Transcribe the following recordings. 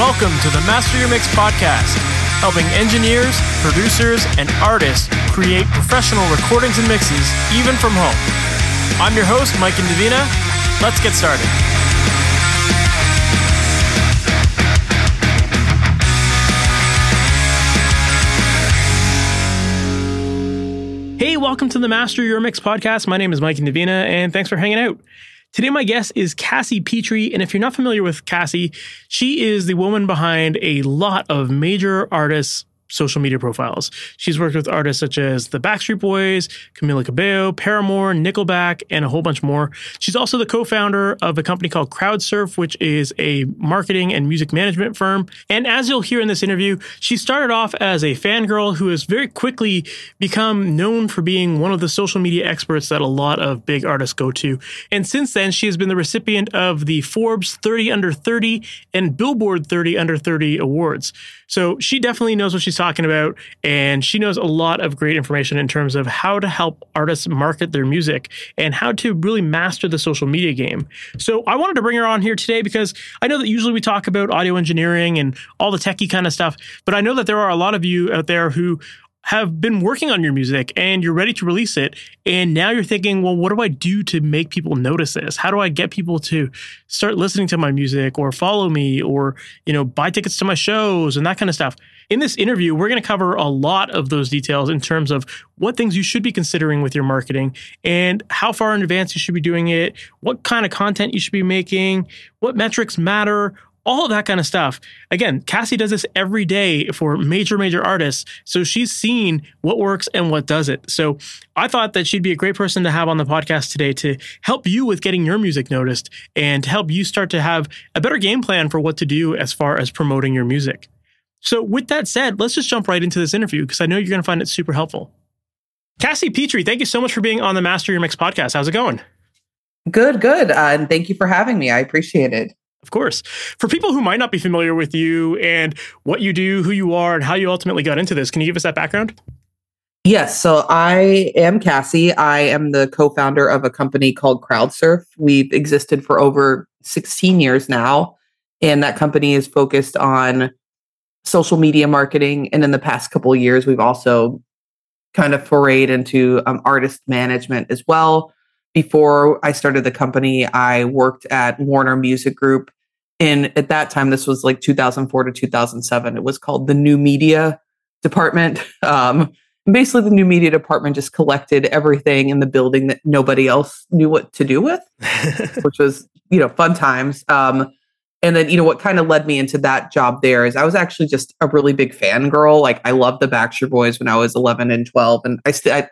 Welcome to the Master Your Mix podcast, helping engineers, producers, and artists create professional recordings and mixes even from home. I'm your host, Mike Indovina. Let's get started. Hey, welcome to the Master Your Mix podcast. My name is Mike Indovina, and thanks for hanging out. Today, my guest is Cassie Petrey. And if you're not familiar with Cassie, she is the woman behind a lot of major artists social media profiles. She's worked with artists such as the Backstreet Boys, Camila Cabello, Paramore, Nickelback, and a whole bunch more. She's also the co-founder of a company called CrowdSurf, which is a marketing and music management firm. And as you'll hear in this interview, she started off as a fangirl who has very quickly become known for being one of the social media experts that a lot of big artists go to. And since then, she has been the recipient of the Forbes 30 Under 30 and Billboard 30 Under 30 awards. So she definitely knows what she's talking about, and she knows a lot of great information in terms of how to help artists market their music and how to really master the social media game. So I wanted to bring her on here today because I know that usually we talk about audio engineering and all the techie kind of stuff, but I know that there are a lot of you out there who have been working on your music and you're ready to release it and now you're thinking well what do i do to make people notice this? How do i get people to start listening to my music or follow me or you know buy tickets to my shows and that kind of stuff? In this interview we're going to cover a lot of those details in terms of what things you should be considering with your marketing and how far in advance you should be doing it what kind of content you should be making what metrics matter all of that kind of stuff. Again, Cassie does this every day for major, major artists. So she's seen what works and what doesn't. So I thought that she'd be a great person to have on the podcast today to help you with getting your music noticed and help you start to have a better game plan for what to do as far as promoting your music. So, with that said, let's just jump right into this interview because I know you're going to find it super helpful. Cassie Petrey, thank you so much for being on the Master Your Mix podcast. How's it going? Good, good. Uh, and thank you for having me. I appreciate it. Of course. For people who might not be familiar with you and what you do, who you are, and how you ultimately got into this, can you give us that background? Yes. So I am Cassie. I am the co founder of a company called CrowdSurf. We've existed for over 16 years now. And that company is focused on social media marketing. And in the past couple of years, we've also kind of forayed into um, artist management as well before I started the company, I worked at Warner Music Group. And at that time, this was like 2004 to 2007. It was called the New Media Department. Um, basically, the New Media Department just collected everything in the building that nobody else knew what to do with, which was, you know, fun times. Um, and then, you know, what kind of led me into that job there is I was actually just a really big fan girl. Like I loved the Backstreet Boys when I was 11 and 12. And I still, I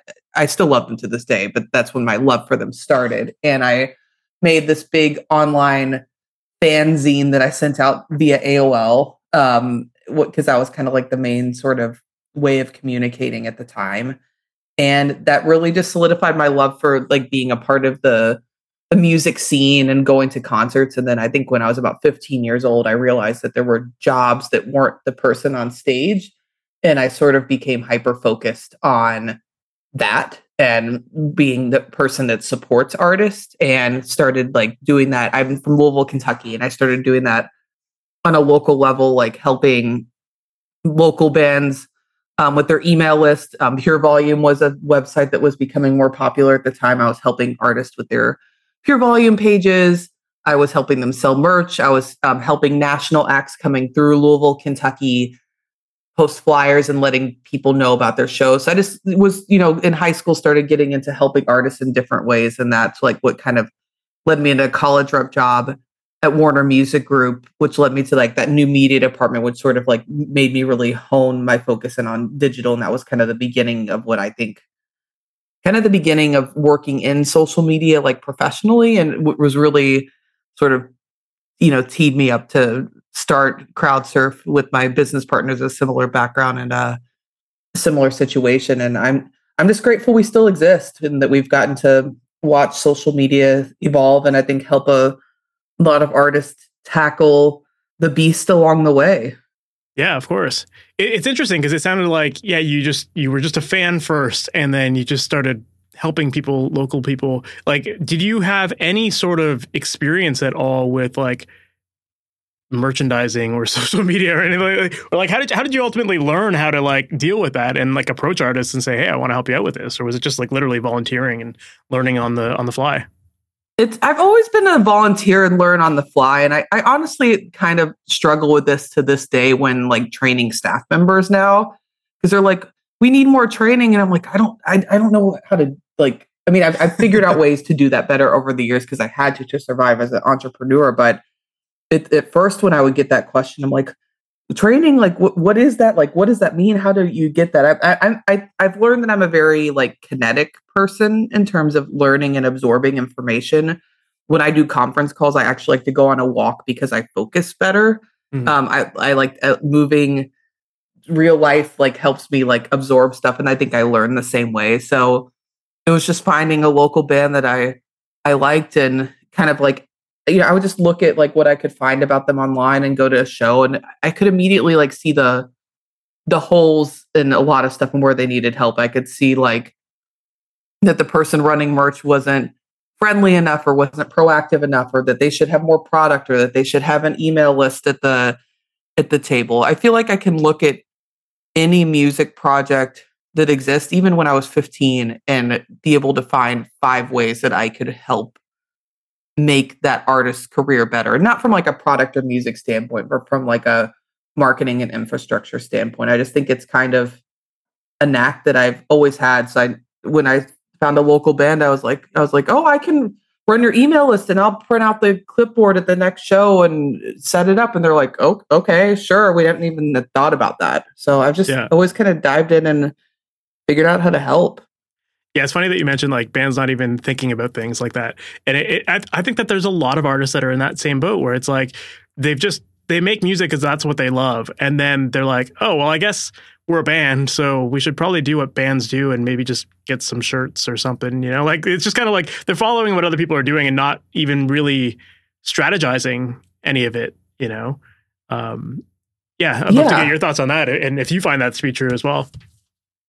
still love them to this day, but that's when my love for them started. And I made this big online fanzine that I sent out via AOL. Um, because that was kind of like the main sort of way of communicating at the time. And that really just solidified my love for like being a part of the the music scene and going to concerts. And then I think when I was about 15 years old, I realized that there were jobs that weren't the person on stage. And I sort of became hyper focused on that and being the person that supports artists and started like doing that. I'm from Louisville, Kentucky, and I started doing that on a local level, like helping local bands um, with their email list. Um, Pure Volume was a website that was becoming more popular at the time. I was helping artists with their Pure Volume pages. I was helping them sell merch. I was um, helping national acts coming through Louisville, Kentucky post flyers and letting people know about their shows. So I just was, you know, in high school started getting into helping artists in different ways. And that's like what kind of led me into a college rep job at Warner Music Group, which led me to like that new media department, which sort of like made me really hone my focus in on digital. And that was kind of the beginning of what I think kind of the beginning of working in social media like professionally and was really sort of you know teed me up to start CrowdSurf with my business partners a similar background and a similar situation. And I'm I'm just grateful we still exist and that we've gotten to watch social media evolve and I think help a lot of artists tackle the beast along the way. Yeah, of course. it's interesting because it sounded like yeah, you just you were just a fan first, and then you just started helping people, local people. Like, did you have any sort of experience at all with like merchandising or social media or anything like or like how did how did you ultimately learn how to like deal with that and like approach artists and say hey I want to help you out with this or was it just like literally volunteering and learning on the on the fly? It's I've always been a volunteer and learn on the fly and I, I honestly kind of struggle with this to this day when like training staff members now because they're like we need more training and I'm like I don't I, I don't know how to like I mean I've, I've figured out ways to do that better over the years because I had to to survive as an entrepreneur but it, at first when I would get that question, I'm like, training, like what, what is that? Like, what does that mean? How do you get that? I, I, I, I've learned that I'm a very like kinetic person in terms of learning and absorbing information. When I do conference calls, I actually like to go on a walk because I focus better. Mm-hmm. Um, I, I like uh, moving real life like helps me like absorb stuff and i think i learn the same way so it was just finding a local band that i i liked and kind of like you know, I would just look at like what I could find about them online and go to a show and I could immediately like see the the holes in a lot of stuff and where they needed help. I could see like that the person running merch wasn't friendly enough or wasn't proactive enough or that they should have more product or that they should have an email list at the at the table. I feel like I can look at any music project that exists even when I was 15 and be able to find five ways that I could help make that artist's career better. Not from like a product or music standpoint but from like a marketing and infrastructure standpoint. I just think it's kind of a knack that i've always had. So i when i found a local band i was like i was like oh i can run your email list and i'll print out the clipboard at the next show and set it up. And they're like oh okay sure. We haven't even thought about that. So i've just yeah. always kind of dived in and figured out how to help yeah, it's funny that you mentioned like bands not even thinking about things like that. And it, it, I, I think that there's a lot of artists that are in that same boat where it's like they've just they make music because that's what they love, and then they're like, oh well, I guess we're a band, so we should probably do what bands do and maybe just get some shirts or something. You know, like it's just kind of like they're following what other people are doing and not even really strategizing any of it. You know, um, yeah, I'd yeah. love to get your thoughts on that, and if you find that to be true as well.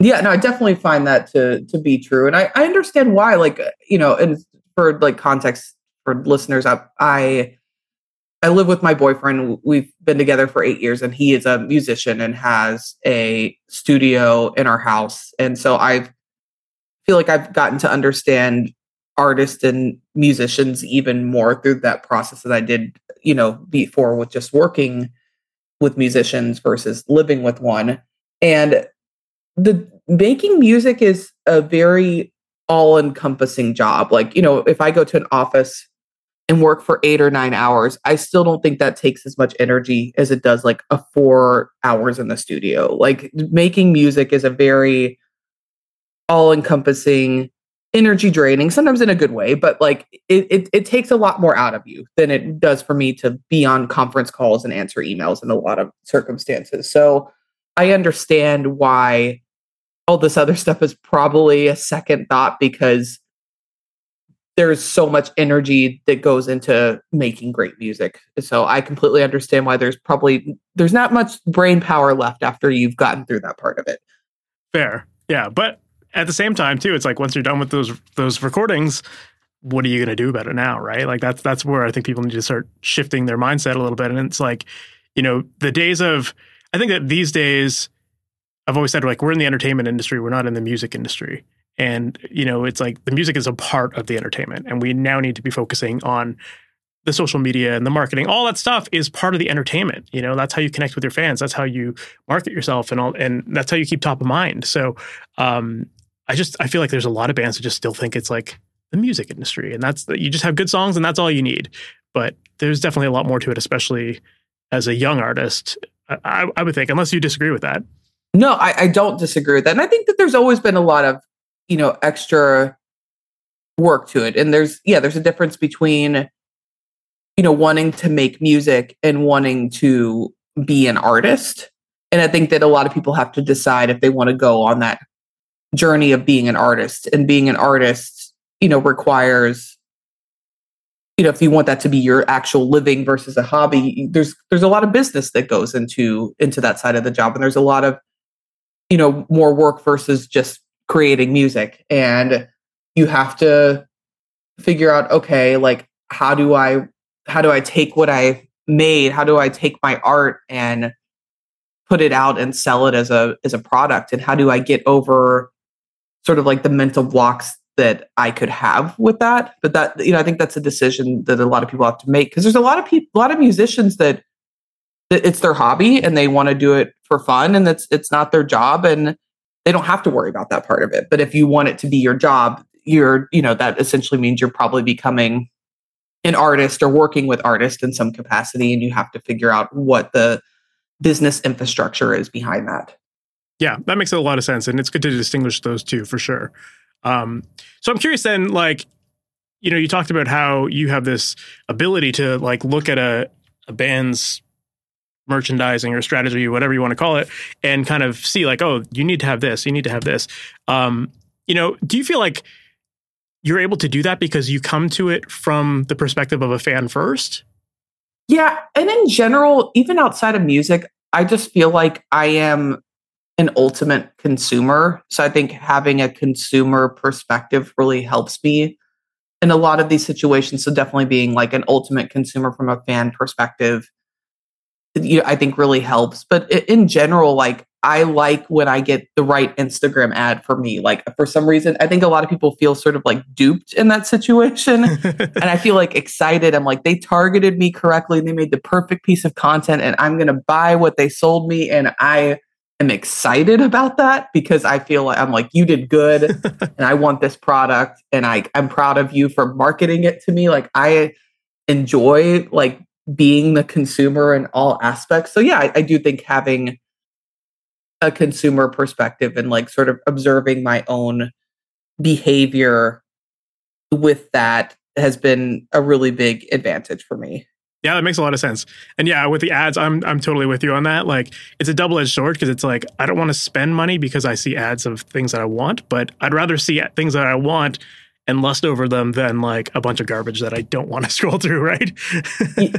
Yeah, no, I definitely find that to to be true, and I I understand why. Like uh, you know, and for like context for listeners, I I I live with my boyfriend. We've been together for eight years, and he is a musician and has a studio in our house. And so I feel like I've gotten to understand artists and musicians even more through that process that I did, you know, before with just working with musicians versus living with one. And the making music is a very all encompassing job. Like, you know, if I go to an office and work for eight or nine hours, I still don't think that takes as much energy as it does like a four hours in the studio. Like, making music is a very all encompassing, energy draining, sometimes in a good way, but like it, it, it takes a lot more out of you than it does for me to be on conference calls and answer emails in a lot of circumstances. So I understand why all this other stuff is probably a second thought because there's so much energy that goes into making great music. So I completely understand why there's probably there's not much brain power left after you've gotten through that part of it. Fair. Yeah, but at the same time too, it's like once you're done with those those recordings, what are you going to do about it now, right? Like that's that's where I think people need to start shifting their mindset a little bit and it's like, you know, the days of I think that these days I've always said like we're in the entertainment industry, we're not in the music industry. And you know, it's like the music is a part of the entertainment, and we now need to be focusing on the social media and the marketing. All that stuff is part of the entertainment. You know, that's how you connect with your fans. That's how you market yourself, and all, and that's how you keep top of mind. So, um, I just I feel like there's a lot of bands that just still think it's like the music industry, and that's you just have good songs, and that's all you need. But there's definitely a lot more to it, especially as a young artist. I, I would think, unless you disagree with that. No, I, I don't disagree with that. And I think that there's always been a lot of, you know, extra work to it. And there's, yeah, there's a difference between, you know, wanting to make music and wanting to be an artist. And I think that a lot of people have to decide if they want to go on that journey of being an artist. And being an artist, you know, requires you know if you want that to be your actual living versus a hobby there's there's a lot of business that goes into into that side of the job and there's a lot of you know more work versus just creating music and you have to figure out okay like how do i how do i take what i've made? How do I take my art and put it out and sell it as a as a product? And how do I get over sort of like the mental blocks that I could have with that? But that you know, I think that's a decision that a lot of people have to make because there's a lot of people, a lot of musicians that, that it's their hobby and they want to do it for fun and it's it's not their job and they don't have to worry about that part of it. But if you want it to be your job, you're, you know, that essentially means you're probably becoming an artist or working with artists in some capacity and you have to figure out what the business infrastructure is behind that. Yeah, that makes a lot of sense. And it's good to distinguish those two for sure. Um, so I'm curious then, like, you know, you talked about how you have this ability to like look at a, a band's merchandising or strategy, whatever you want to call it, and kind of see like, oh, you need to have this, you need to have this. Um, you know, do you feel like you're able to do that because you come to it from the perspective of a fan first? Yeah. And in general, even outside of music, I just feel like I am an ultimate consumer. So I think having a consumer perspective really helps me in a lot of these situations. So definitely being like an ultimate consumer from a fan perspective, you know, I think really helps. But in general, like I like when I get the right Instagram ad for me. Like for some reason, I think a lot of people feel sort of like duped in that situation. and I feel like excited. I'm like, they targeted me correctly. They made the perfect piece of content and I'm going to buy what they sold me. And I am excited about that because I feel like I'm like, you did good and I want this product and I, I'm proud of you for marketing it to me. Like I enjoy like being the consumer in all aspects. So yeah, I, I do think having a consumer perspective and like sort of observing my own behavior with that has been a really big advantage for me. Yeah, that makes a lot of sense. And yeah, with the ads, I'm I'm totally with you on that. Like it's a double-edged sword because it's like I don't want to spend money because I see ads of things that I want, but I'd rather see things that I want and lust over them than like a bunch of garbage that I don't want to scroll through, right?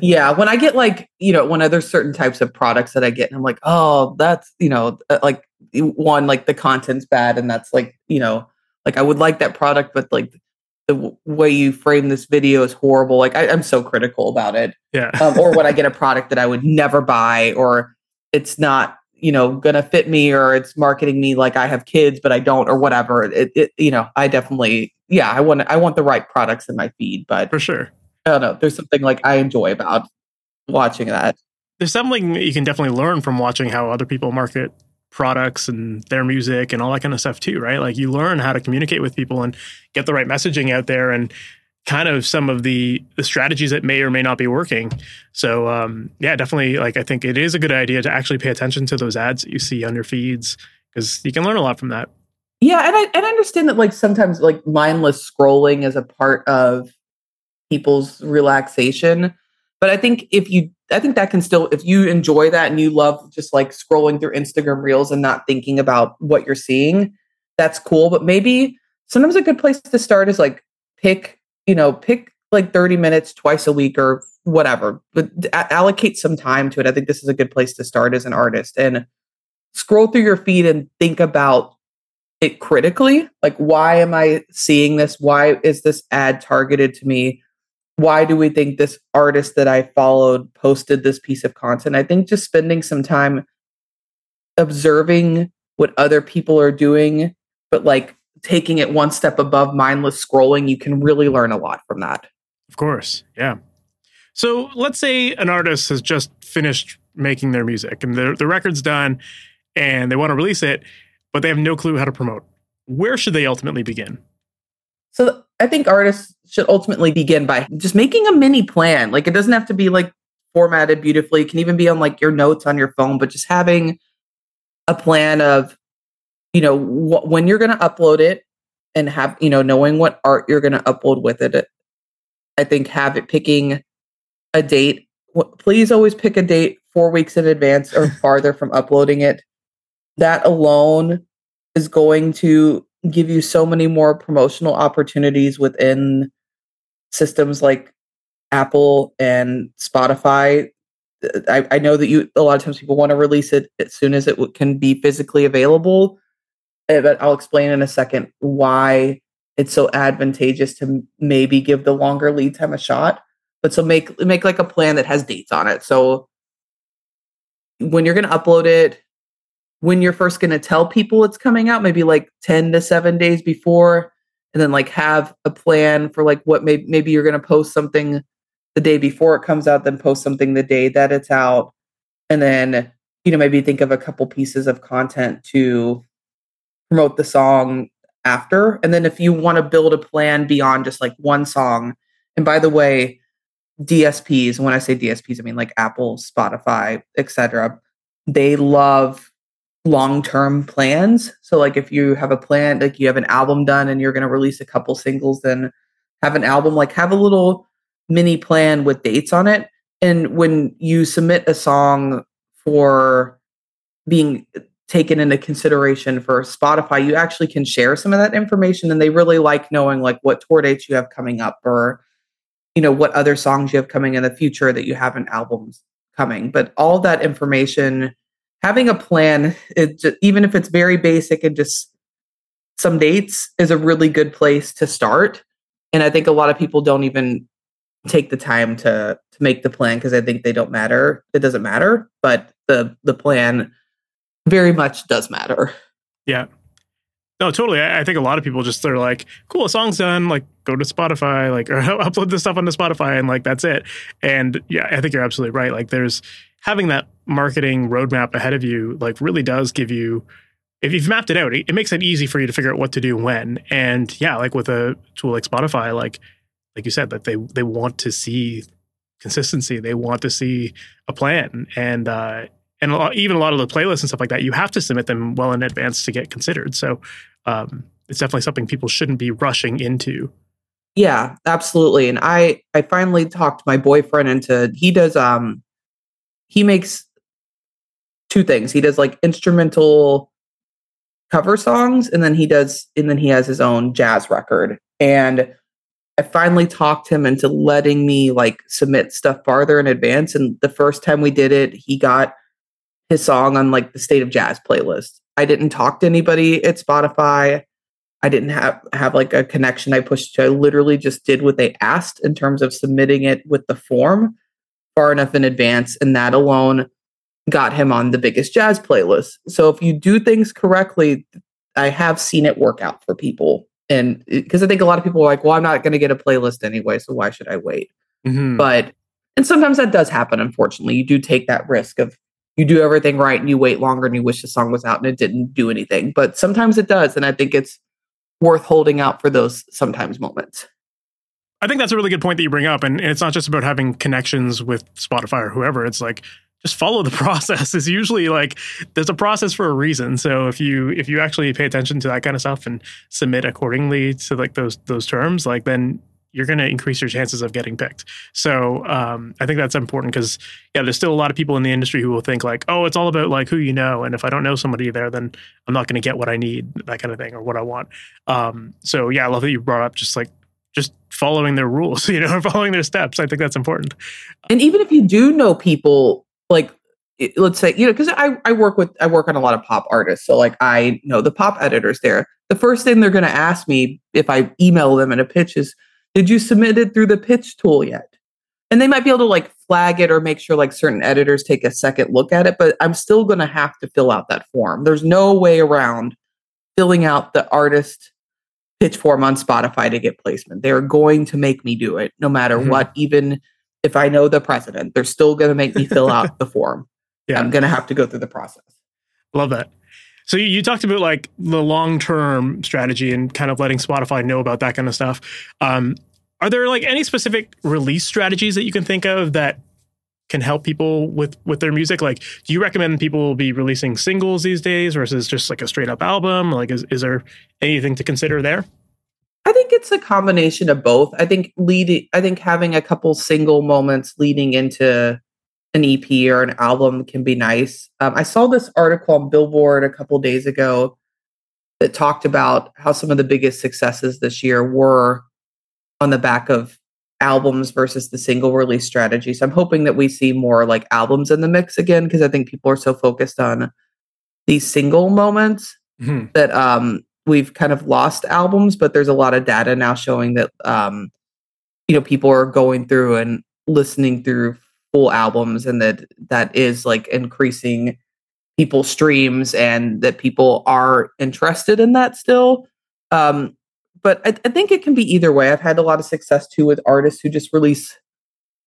yeah. When I get like, you know, when there's certain types of products that I get and I'm like, oh, that's, you know, uh, like one, like the content's bad. And that's like, you know, like I would like that product, but like the w- way you frame this video is horrible. Like I, am so critical about it. Yeah. um, or when I get a product that I would never buy or it's not you know gonna fit me or it's marketing me like i have kids but i don't or whatever it, it you know i definitely yeah i want i want the right products in my feed but for sure i don't know there's something like i enjoy about watching that there's something you can definitely learn from watching how other people market products and their music and all that kind of stuff too right like you learn how to communicate with people and get the right messaging out there and kind of some of the the strategies that may or may not be working. So um, yeah, definitely. Like I think it is a good idea to actually pay attention to those ads that you see on your feeds because you can learn a lot from that. Yeah, and I and I understand that like sometimes like mindless scrolling is a part of people's relaxation. But I think if you I think that can still if you enjoy that and you love just like scrolling through Instagram reels and not thinking about what you're seeing, that's cool. But maybe sometimes a good place to start is like pick you know, pick like 30 minutes twice a week or whatever, but allocate some time to it. I think this is a good place to start as an artist and scroll through your feed and think about it critically. Like, why am I seeing this? Why is this ad targeted to me? Why do we think this artist that I followed posted this piece of content? I think just spending some time observing what other people are doing, but like taking it one step above mindless scrolling, you can really learn a lot from that. Of course. Yeah. So let's say an artist has just finished making their music and the, the record's done and they want to release it, but they have no clue how to promote. Where should they ultimately begin? So I think artists should ultimately begin by just making a mini plan. Like it doesn't have to be like formatted beautifully. It can even be on like your notes on your phone, but just having a plan of you know wh- when you're going to upload it and have you know knowing what art you're going to upload with it i think have it picking a date please always pick a date four weeks in advance or farther from uploading it that alone is going to give you so many more promotional opportunities within systems like apple and spotify I, I, know that you a lot of times people want to release it as soon as it w- can be physically available Eh, but I'll explain in a second why it's so advantageous to maybe give the longer lead time a shot. But so make make like a plan that has dates on it. So when you're going to upload it, when you're first going to tell people it's coming out, maybe like 10 to 7 days before and then like have a plan for like what maybe maybe you're going to post something the day before it comes out then post something the day that it's out. And then you know maybe think of a couple pieces of content to promote the song after. And then if you want to build a plan beyond just like one song and by the way dsps when i say dsps i mean like apple spotify etc they love long-term plans so like if you have a plan like you have an album done and you're going to release a couple singles then have an album like have a little mini plan with dates on it and when you submit a song for being taken into consideration for Spotify, you actually can share some of that information and they really like knowing like what tour dates you have coming up or you know what other songs you have coming in the future that you have in albums coming. But all that information having a plan just, even if it's very basic and just some dates is a really good place to start. And I think a lot of people don't even take the time to to make the plan because I think they don't matter. It doesn't matter, but the the plan very much does matter. Yeah. No, totally. I, I think a lot of people just they're like, cool, a song's done, like go to Spotify, like or upload this stuff onto Spotify and like that's it. And yeah, I think you're absolutely right. Like there's having that marketing roadmap ahead of you, like really does give you if you've mapped it out, it, it makes it easy for you to figure out what to do when. And yeah, like with a tool like Spotify, like like you said, that they they want to see consistency. They want to see a plan, and uh, and a lot, even a lot of the playlists and stuff like that, you have to submit them well in advance to get considered. So um, it's definitely something people shouldn't be rushing into. Yeah, absolutely. And I I finally talked my boyfriend into he does um he makes two things. He does like instrumental cover songs and then he does and then he has his own jazz record. And I finally talked him into letting me like submit stuff farther in advance. And the first time we did it, he got his song on like the state of jazz playlist. I didn't talk to anybody at Spotify. I didn't have have like a connection I pushed to. I literally just did what they asked in terms of submitting it with the form far enough in advance, and that alone got him on the biggest jazz playlist. So if you do things correctly, I have seen it work out for people. And because I think a lot of people are like, well, I'm not going to get a playlist anyway, so why should I wait? Mm-hmm. But and sometimes that does happen. Unfortunately, you do take that risk of you do everything right and you wait longer and you wish the song was out and it didn't do anything. But sometimes it does. And I think it's worth holding out for those sometimes moments. I think that's a really good point that you bring up. And it's not just about having connections with Spotify or whoever. It's like just follow the process. It's usually like there's a process for a reason. So if you if you actually pay attention to that kind of stuff and submit accordingly to like those those terms, like then you're going to increase your chances of getting picked. So um, I think that's important because yeah, there's still a lot of people in the industry who will think like, oh, it's all about like who you know, and if I don't know somebody there, then I'm not going to get what I need, that kind of thing, or what I want. Um, so yeah, I love that you brought up just like just following their rules, you know, following their steps. I think that's important. And even if you do know people, like let's say you know because I, I work with i work on a lot of pop artists so like i know the pop editors there the first thing they're going to ask me if i email them in a pitch is did you submit it through the pitch tool yet? And they might be able to like flag it or make sure like certain editors take a second look at it, but I'm still going to have to fill out that form. There's no way around filling out the artist pitch form on Spotify to get placement. They're going to make me do it no matter mm-hmm. what, even if I know the president, they're still going to make me fill out the form. Yeah. I'm going to have to go through the process. Love that. So you, you talked about like the long term strategy and kind of letting Spotify know about that kind of stuff. Um, are there like any specific release strategies that you can think of that can help people with with their music? Like, do you recommend people be releasing singles these days versus just like a straight up album? Like, is is there anything to consider there? I think it's a combination of both. I think leading, I think having a couple single moments leading into an EP or an album can be nice. Um, I saw this article on Billboard a couple days ago that talked about how some of the biggest successes this year were on the back of albums versus the single release strategy. So I'm hoping that we see more like albums in the mix again because I think people are so focused on these single moments mm-hmm. that um, we've kind of lost albums. But there's a lot of data now showing that um, you know people are going through and listening through full albums and that that is like increasing people streams and that people are interested in that still um but I, I think it can be either way. I've had a lot of success too with artists who just release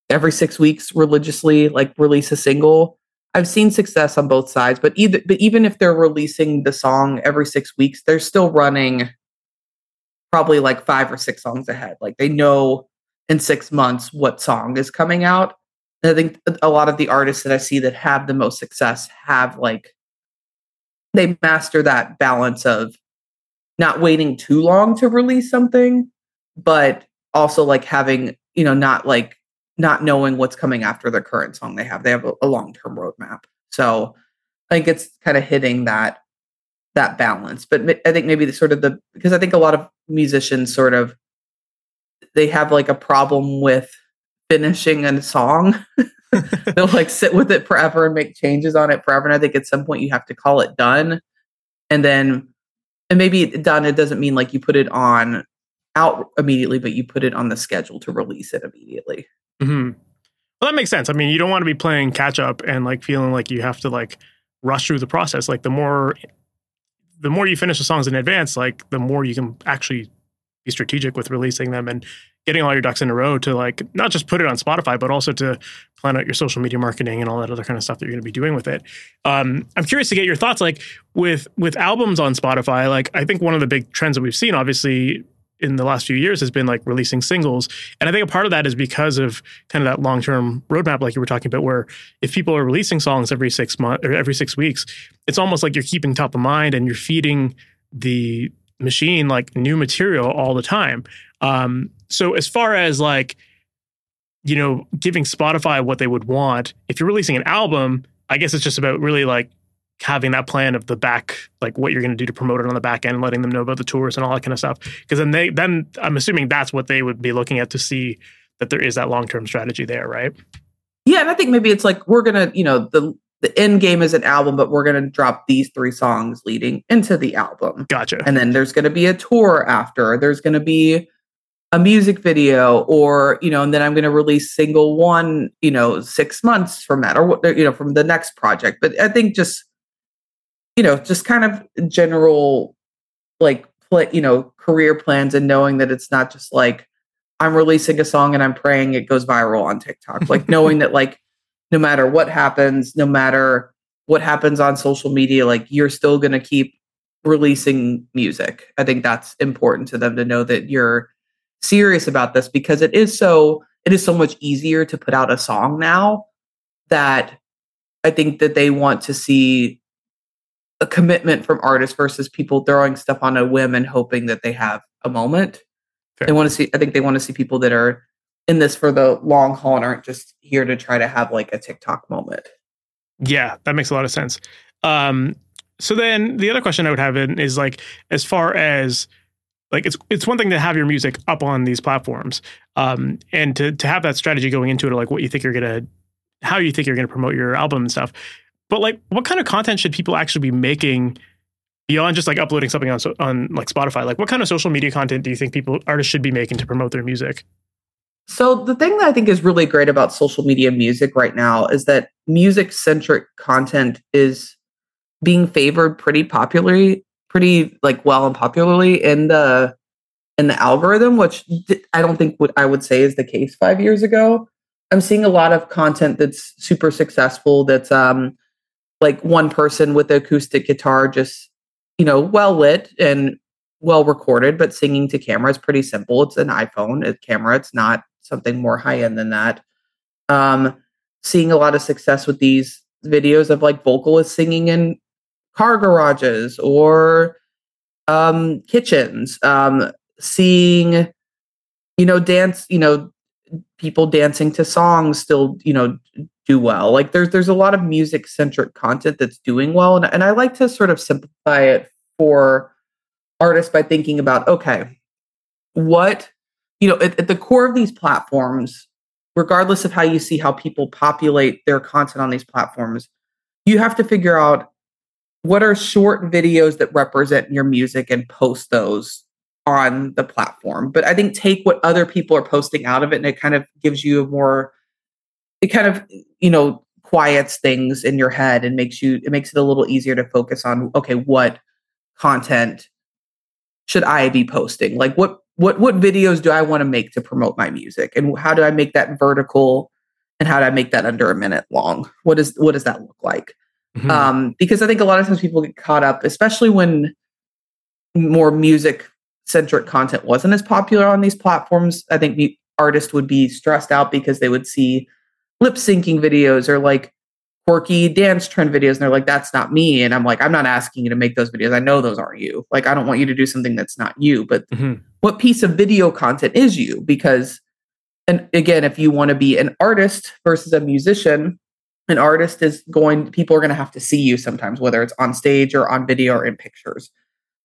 every six weeks religiously like release a single. I've seen success on both sides but either but even if they're releasing the song every six weeks they're still running probably like five or six songs ahead. Like they know in six months what song is coming out. And I think a lot of the artists that I see that have the most success have like they master that balance of not waiting too long to release something, but also like having, you know, not like not knowing what's coming after the current song they have. They have a, a long-term roadmap. So I think it's kind of hitting that that balance. But I think maybe the sort of the because I think a lot of musicians sort of they have like a problem with finishing a song. They'll like sit with it forever and make changes on it forever. And I think at some point you have to call it done. And then, and maybe done, it doesn't mean like you put it on out immediately, but you put it on the schedule to release it immediately. Mm-hmm. Well, that makes sense. I mean, you don't want to be playing catch up and like feeling like you have to like rush through the process. Like the more, the more you finish the songs in advance, like the more you can actually be strategic with releasing them and getting all your ducks in a row to like not just put it on Spotify, but also to plan out your social media marketing and all that other kind of stuff that you're going to be doing with it. Um, I'm curious to get your thoughts, like with with albums on Spotify. Like I think one of the big trends that we've seen, obviously, in the last few years, has been like releasing singles, and I think a part of that is because of kind of that long term roadmap, like you were talking about, where if people are releasing songs every six months or every six weeks, it's almost like you're keeping top of mind and you're feeding the machine like new material all the time. Um, so as far as like, you know, giving Spotify what they would want, if you're releasing an album, I guess it's just about really like having that plan of the back, like what you're going to do to promote it on the back end, letting them know about the tours and all that kind of stuff. Because then they, then I'm assuming that's what they would be looking at to see that there is that long term strategy there, right? Yeah, and I think maybe it's like we're gonna, you know, the the end game is an album, but we're going to drop these three songs leading into the album. Gotcha. And then there's going to be a tour after. There's going to be a music video, or you know, and then I'm going to release single one, you know, six months from that, or what, you know, from the next project. But I think just, you know, just kind of general, like, play, you know, career plans and knowing that it's not just like I'm releasing a song and I'm praying it goes viral on TikTok. Like knowing that like no matter what happens, no matter what happens on social media, like you're still going to keep releasing music. I think that's important to them to know that you're serious about this because it is so it is so much easier to put out a song now that I think that they want to see a commitment from artists versus people throwing stuff on a whim and hoping that they have a moment. Fair. They want to see I think they want to see people that are in this for the long haul and aren't just here to try to have like a TikTok moment. Yeah, that makes a lot of sense. Um, so then the other question I would have in is like as far as like it's it's one thing to have your music up on these platforms um, and to to have that strategy going into it like what you think you're gonna how you think you're gonna promote your album and stuff but like what kind of content should people actually be making beyond just like uploading something on on like spotify like what kind of social media content do you think people artists should be making to promote their music so the thing that I think is really great about social media music right now is that music centric content is being favored pretty popularly, pretty like well and popularly in the in the algorithm, which I don't think what I would say is the case five years ago. I'm seeing a lot of content that's super successful. That's um like one person with acoustic guitar, just you know, well lit and well recorded, but singing to camera is pretty simple. It's an iPhone a camera. It's not something more high end than that. Um, seeing a lot of success with these videos of like vocalists singing in car garages or um, kitchens. Um, seeing, you know, dance, you know, people dancing to songs still, you know, do well. Like there's there's a lot of music centric content that's doing well, and and I like to sort of simplify it for artists by thinking about okay, what you know, at, at the core of these platforms, regardless of how you see how people populate their content on these platforms, you have to figure out what are short videos that represent your music and post those on the platform. But I think take what other people are posting out of it and it kind of gives you a more it kind of you know quiets things in your head and makes you it makes it a little easier to focus on okay what content should i be posting like what what what videos do i want to make to promote my music? And how do i make that vertical? And how do i make that under a minute long? What is what does that look like? Mm-hmm. um because i think a lot of times people get caught up especially when more music centric content wasn't as popular on these platforms. I think artists would be stressed out because they would see lip syncing videos or like quirky dance trend videos and they're like that's not me. And i'm like i'm not asking you to make those videos. I know those aren't you. Like i don't want you to do something that's not you. But mm-hmm. What piece of video content is you because and again if you want to be an artist versus a musician an artist is going people are going to have to see you sometimes whether it's on stage or on video or in pictures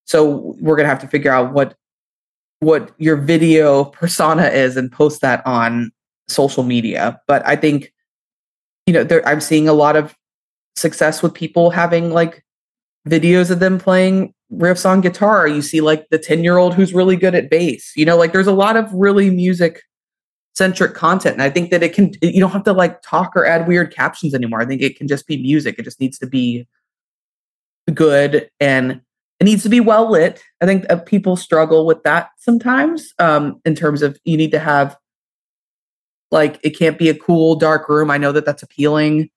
so we're going to have to figure out what what your video persona is and post that on social media. But I think, you know, there, I'm seeing a lot of success with people having like videos of them playing riffs on guitar. You see like the 10 year old who's really good at bass. You know, like there's a lot of really music centric content. And I think that it can, you don't have to like talk or add weird captions anymore. I think it can just be music. It just needs to be good and it needs to be well lit. I think people struggle with that sometimes um, in terms of you need to have like it can't be a cool dark room. I know that that's appealing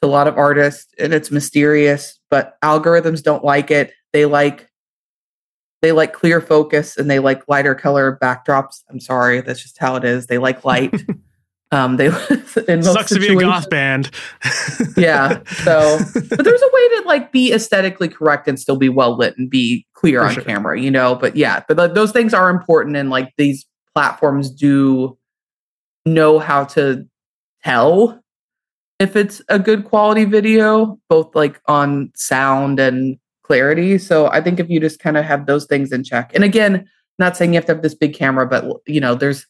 to a lot of artists and it's mysterious, but algorithms don't like it. They like they like clear focus and they like lighter color backdrops. I'm sorry, that's just how it is. They like light. Um, they in sucks to be a goth band. yeah. So, but there's a way to like be aesthetically correct and still be well lit and be clear For on sure. camera, you know. But yeah, but like, those things are important, and like these platforms do know how to tell if it's a good quality video, both like on sound and clarity. So I think if you just kind of have those things in check, and again, not saying you have to have this big camera, but you know, there's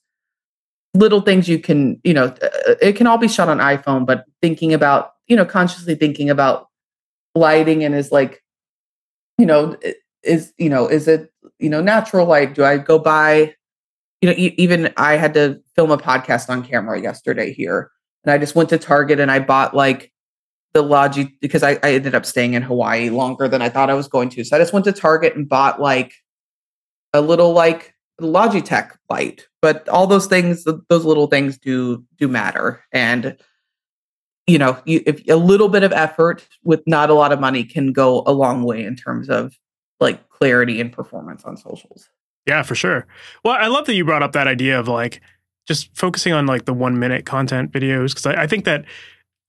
little things you can, you know, uh, it can all be shot on iPhone, but thinking about, you know, consciously thinking about lighting and is like, you know, is, you know, is it, you know, natural light? Do I go buy, you know, even I had to film a podcast on camera yesterday here. And I just went to Target and I bought like the Logi because I, I ended up staying in Hawaii longer than I thought I was going to. So I just went to Target and bought like a little like Logitech light, but all those things, those little things do do matter. And you know, you, if a little bit of effort with not a lot of money can go a long way in terms of like clarity and performance on socials. Yeah, for sure. Well, I love that you brought up that idea of like just focusing on like the one minute content videos because I, I think that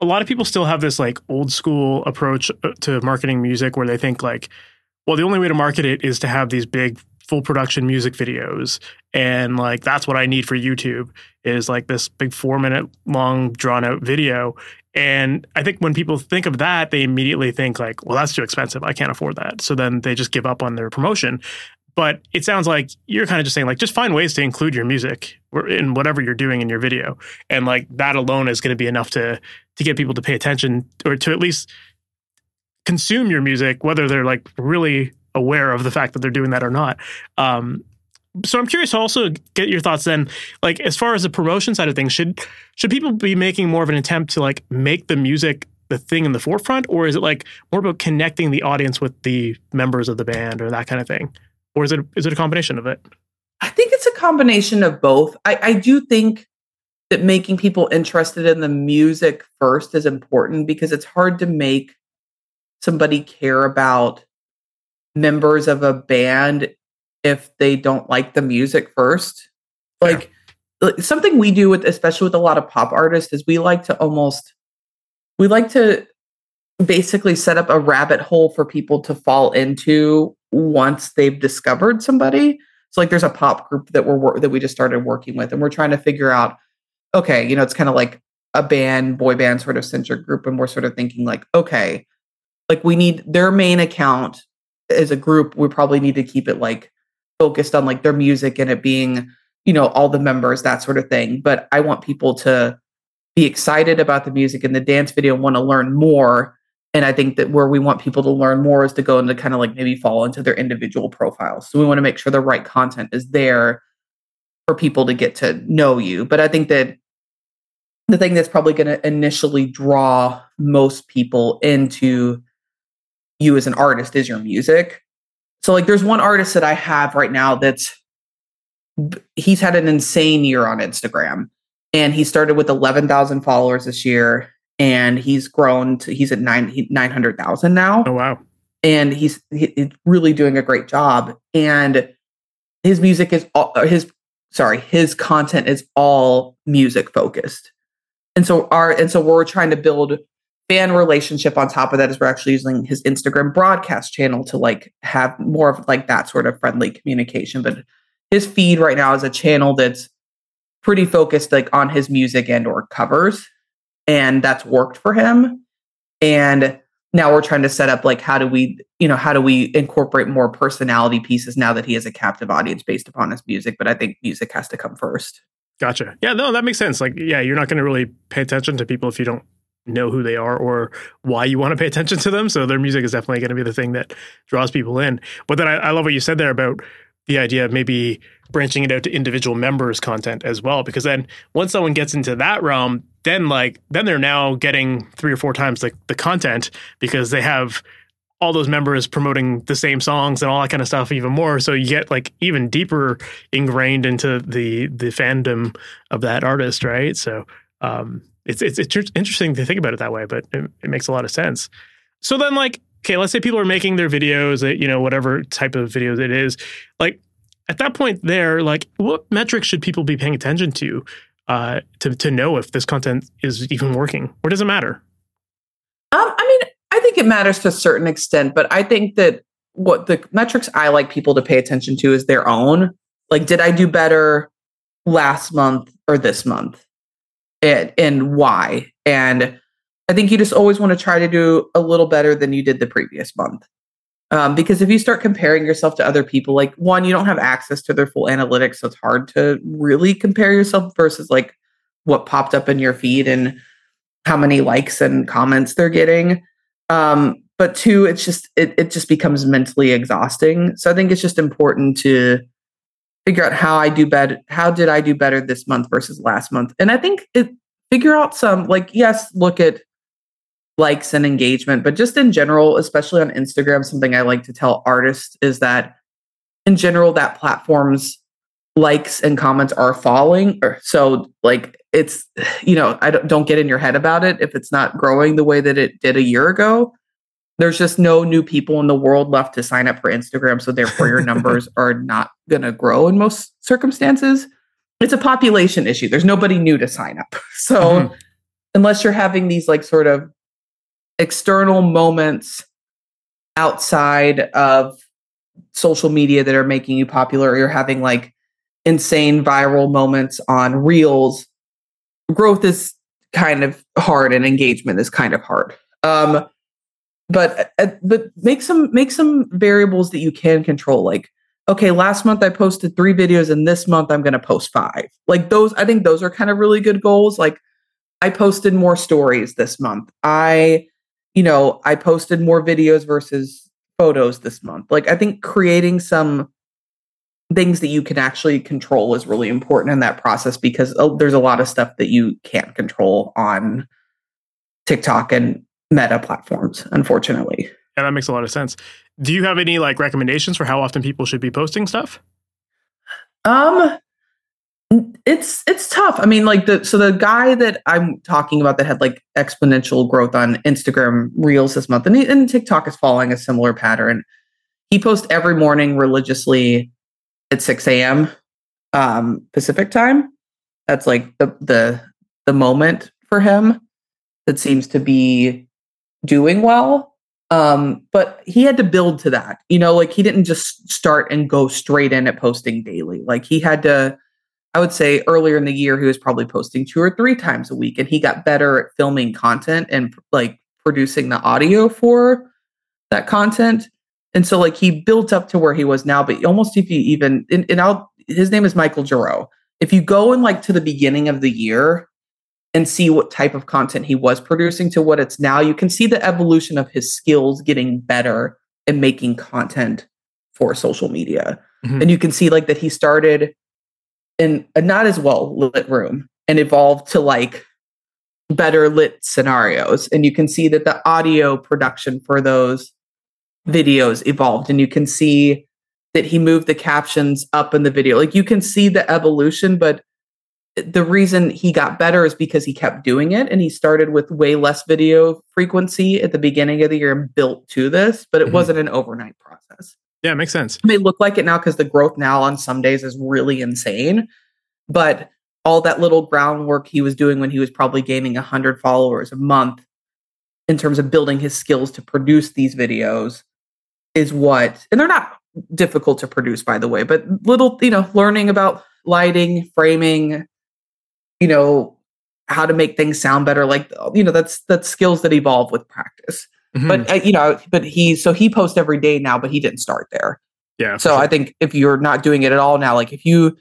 a lot of people still have this like old school approach uh, to marketing music where they think like, well, the only way to market it is to have these big full production music videos. And like that's what i need for youtube is like this big four minute long drawn out video. And i think when people think of that they immediately think like well that's too expensive. I can't afford that. So then they just give up on their promotion but it sounds like you're kind of just saying like just find ways to include your music in whatever you're doing in your video. And like that alone is going to be enough to to get people to pay attention or to at least consume your music whether they're like really aware of the fact that they're doing that or not. Um, so I'm curious to also get your thoughts then, like as far as the promotion side of things, should should people be making more of an attempt to like make the music the thing in the forefront, or is it like more about connecting the audience with the members of the band or that kind of thing, or is it is it a combination of it? I think it's a combination of both. I, I do think that making people interested in the music first is important because it's hard to make somebody care about members of a band if they don't like the music first. Like, yeah. like something we do with especially with a lot of pop artists is we like to almost we like to basically set up a rabbit hole for people to fall into once they've discovered somebody. So like there's a pop group that we're that we just started working with and we're trying to figure out okay, you know, it's kind of like a band, boy band sort of centric group and we're sort of thinking like okay, like we need their main account as a group, we probably need to keep it like focused on like their music and it being, you know, all the members, that sort of thing. But I want people to be excited about the music and the dance video and want to learn more. And I think that where we want people to learn more is to go into kind of like maybe fall into their individual profiles. So we want to make sure the right content is there for people to get to know you. But I think that the thing that's probably going to initially draw most people into you as an artist is your music. So like there's one artist that I have right now that's he's had an insane year on Instagram and he started with 11,000 followers this year and he's grown to he's at 9 900,000 now. Oh wow. And he's, he's really doing a great job and his music is all, uh, his sorry, his content is all music focused. And so our and so we're trying to build fan relationship on top of that is we're actually using his Instagram broadcast channel to like have more of like that sort of friendly communication. But his feed right now is a channel that's pretty focused like on his music and or covers. And that's worked for him. And now we're trying to set up like how do we, you know, how do we incorporate more personality pieces now that he has a captive audience based upon his music? But I think music has to come first. Gotcha. Yeah, no, that makes sense. Like, yeah, you're not going to really pay attention to people if you don't know who they are or why you want to pay attention to them. So their music is definitely going to be the thing that draws people in. But then I, I love what you said there about the idea of maybe branching it out to individual members content as well because then once someone gets into that realm then like then they're now getting three or four times the, the content because they have all those members promoting the same songs and all that kind of stuff even more. So you get like even deeper ingrained into the the fandom of that artist right? So um it's it's, it's interesting to think about it that way but it, it makes a lot of sense. So then like okay, let's say people are making their videos, that you know, whatever type of videos it is. Like at that point, there, like, what metrics should people be paying attention to uh, to to know if this content is even working, or does it matter? Um, I mean, I think it matters to a certain extent, but I think that what the metrics I like people to pay attention to is their own. Like, did I do better last month or this month? And, and why? And I think you just always want to try to do a little better than you did the previous month. Um, because if you start comparing yourself to other people, like one, you don't have access to their full analytics, so it's hard to really compare yourself versus like what popped up in your feed and how many likes and comments they're getting. Um, but two, it's just it, it just becomes mentally exhausting. So I think it's just important to figure out how I do better. How did I do better this month versus last month? And I think it figure out some like yes, look at likes and engagement, but just in general, especially on Instagram, something I like to tell artists is that in general, that platform's likes and comments are falling. So, like, it's, you know, I don't, don't get in your head about it if it's not growing the way that it did a year ago. There's just no new people in the world left to sign up for Instagram. So, therefore, your numbers are not going to grow in most circumstances. It's a population issue. There's nobody new to sign up. So, mm-hmm. unless you're having these like sort of external moments outside of social media that are making you popular. Or you're having like insane viral moments on reels. Growth is kind of hard and engagement is kind of hard. Um but uh, but make some make some variables that you can control like okay last month i posted three videos and this month i'm going to post five. Like those i think those are kind of really good goals. Like i posted more stories this month. I you know, I posted more videos versus photos this month. Like, I think creating some things that you can actually control is really important in that process because oh, there's a lot of stuff that you can't control on TikTok and meta platforms, unfortunately. Yeah, that makes a lot of sense. Do you have any like recommendations for how often people should be posting stuff? Um, it's it's tough. I mean, like the so the guy that I'm talking about that had like exponential growth on Instagram Reels this month, and, he, and TikTok is following a similar pattern. He posts every morning religiously at 6 a.m. Um, Pacific time. That's like the the the moment for him that seems to be doing well. Um, but he had to build to that. You know, like he didn't just start and go straight in at posting daily. Like he had to I would say earlier in the year, he was probably posting two or three times a week, and he got better at filming content and like producing the audio for that content. And so, like, he built up to where he was now. But almost if you even, and, and I'll, his name is Michael Giroux. If you go and like to the beginning of the year and see what type of content he was producing to what it's now, you can see the evolution of his skills getting better and making content for social media. Mm-hmm. And you can see like that he started in a not as well lit room and evolved to like better lit scenarios. And you can see that the audio production for those videos evolved. And you can see that he moved the captions up in the video. Like you can see the evolution, but the reason he got better is because he kept doing it and he started with way less video frequency at the beginning of the year and built to this, but it mm-hmm. wasn't an overnight process. Yeah, it makes sense. May look like it now because the growth now on some days is really insane, but all that little groundwork he was doing when he was probably gaining 100 followers a month in terms of building his skills to produce these videos is what, and they're not difficult to produce, by the way, but little, you know, learning about lighting, framing, you know, how to make things sound better. Like, you know, that's, that's skills that evolve with practice. Mm-hmm. But, uh, you know, but he, so he posts every day now, but he didn't start there. Yeah. So sure. I think if you're not doing it at all now, like if you,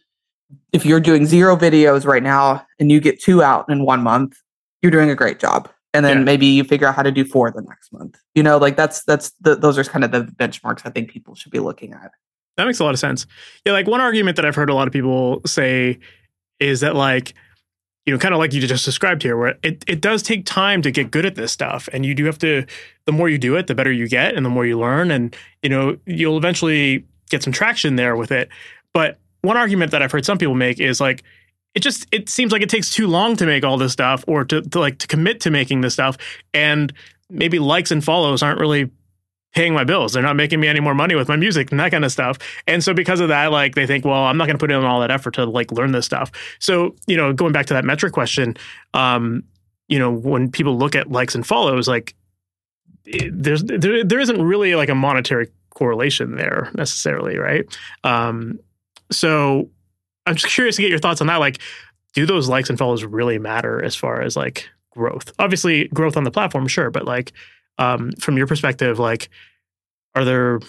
if you're doing zero videos right now and you get two out in one month, you're doing a great job. And then yeah. maybe you figure out how to do four the next month. You know, like that's that's the, those are kind of the benchmarks I think people should be looking at. That makes a lot of sense. Yeah, like one argument that I've heard a lot of people say is that like you know, kind of like you just described here, where it, it does take time to get good at this stuff. And you do have to, the more you do it, the better you get and the more you learn. And, you know, you'll eventually get some traction there with it. But one argument that I've heard some people make is like it just it seems like it takes too long to make all this stuff or to, to like to commit to making this stuff and maybe likes and follows aren't really paying my bills. They're not making me any more money with my music and that kind of stuff. And so because of that, like they think, well, I'm not going to put in all that effort to like learn this stuff. So, you know, going back to that metric question, um, you know, when people look at likes and follows, like it, there's there, there isn't really like a monetary correlation there necessarily, right? Um, so I'm just curious to get your thoughts on that. Like, do those likes and follows really matter as far as like growth? Obviously, growth on the platform, sure, but like um, from your perspective, like, are there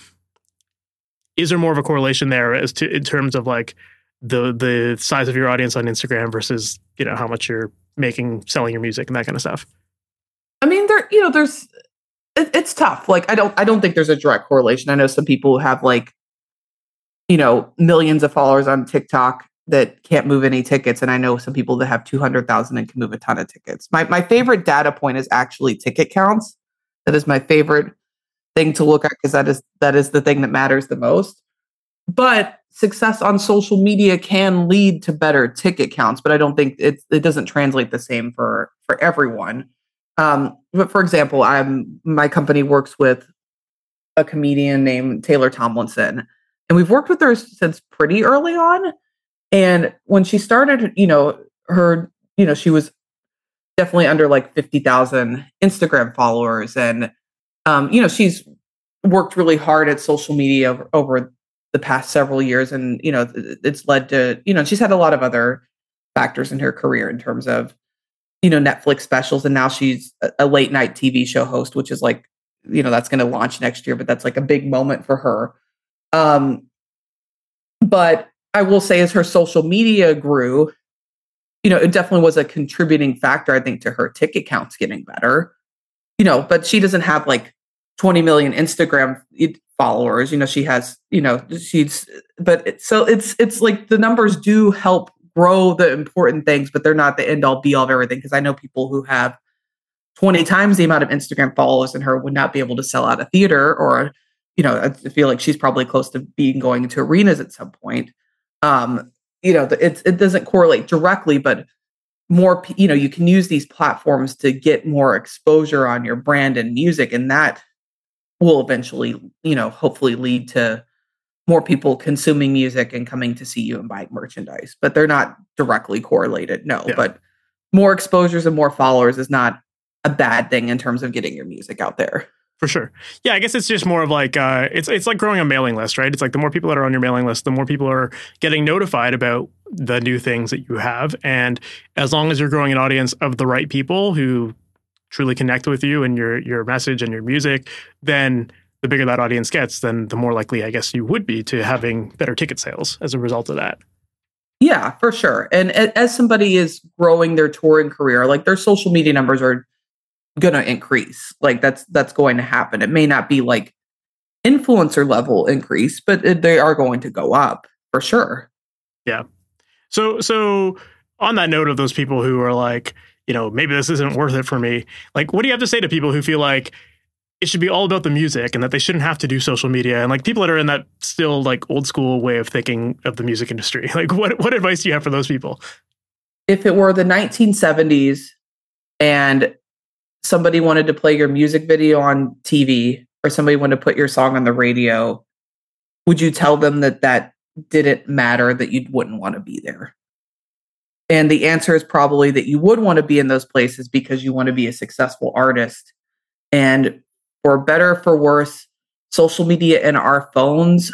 is there more of a correlation there as to in terms of like the the size of your audience on Instagram versus you know how much you're making selling your music and that kind of stuff? I mean, there you know, there's it, it's tough. Like, I don't I don't think there's a direct correlation. I know some people have like you know, millions of followers on TikTok that can't move any tickets. And I know some people that have 200,000 and can move a ton of tickets. My, my favorite data point is actually ticket counts. That is my favorite thing to look at because that is that is the thing that matters the most. But success on social media can lead to better ticket counts, but I don't think it it doesn't translate the same for for everyone. Um, but for example, I'm my company works with a comedian named Taylor Tomlinson, and we've worked with her since pretty early on. And when she started, you know, her, you know, she was definitely under like 50,000 Instagram followers. And, um, you know, she's worked really hard at social media over, over the past several years. And, you know, it's led to, you know, she's had a lot of other factors in her career in terms of, you know, Netflix specials. And now she's a, late night TV show host, which is like, you know, that's going to launch next year, but that's like a big moment for her. Um, but I will say, as her social media grew, you know, it definitely was a contributing factor, I think, to her ticket counts getting better. You know, but she doesn't have like 20 million Instagram followers. You know, she has, you know, she's, but it, so it's, it's like the numbers do help grow the important things, but they're not the end all be all of everything. Cause I know people who have 20 times the amount of Instagram followers in her would not be able to sell out a theater or you know, I feel like she's probably close to being going into arenas at some point. Um, you know, it it doesn't correlate directly, but more, you know, you can use these platforms to get more exposure on your brand and music, and that will eventually, you know, hopefully lead to more people consuming music and coming to see you and buying merchandise. But they're not directly correlated, no. Yeah. But more exposures and more followers is not a bad thing in terms of getting your music out there. For sure. Yeah, I guess it's just more of like uh, it's it's like growing a mailing list, right? It's like the more people that are on your mailing list, the more people are getting notified about the new things that you have. And as long as you're growing an audience of the right people who truly connect with you and your your message and your music, then the bigger that audience gets, then the more likely I guess you would be to having better ticket sales as a result of that. Yeah, for sure. And as somebody is growing their touring career, like their social media numbers are going to increase. Like that's that's going to happen. It may not be like influencer level increase, but it, they are going to go up for sure. Yeah. So so on that note of those people who are like, you know, maybe this isn't worth it for me. Like, what do you have to say to people who feel like it should be all about the music and that they shouldn't have to do social media and like people that are in that still like old school way of thinking of the music industry? Like, what what advice do you have for those people? If it were the 1970s and somebody wanted to play your music video on TV or somebody wanted to put your song on the radio, would you tell them that that didn't matter, that you wouldn't want to be there? And the answer is probably that you would want to be in those places because you want to be a successful artist. And for better for worse, social media and our phones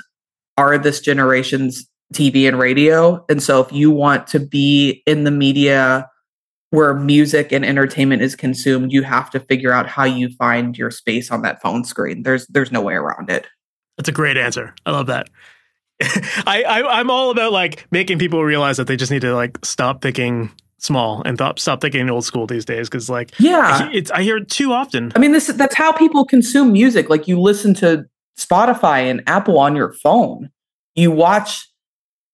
are this generation's TV and radio. And so if you want to be in the media where music and entertainment is consumed, you have to figure out how you find your space on that phone screen. There's there's no way around it. That's a great answer. I love that. I, I I'm all about like making people realize that they just need to like stop thinking small and th- stop thinking old school these days because like yeah it's I hear it too often. I mean this that's how people consume music. Like you listen to Spotify and Apple on your phone. You watch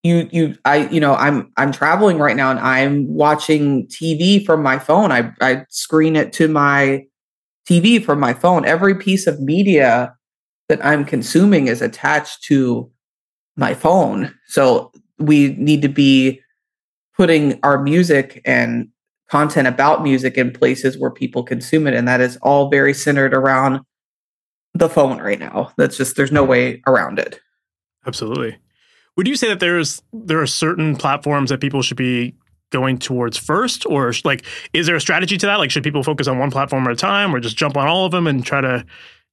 you you I you know I'm I'm traveling right now and I'm watching TV from my phone. I I screen it to my TV from my phone. Every piece of media that I'm consuming is attached to my phone. So we need to be putting our music and content about music in places where people consume it. And that is all very centered around the phone right now. That's just, there's no way around it. Absolutely. Would you say that there's, there are certain platforms that people should be going towards first or like, is there a strategy to that? Like, should people focus on one platform at a time or just jump on all of them and try to,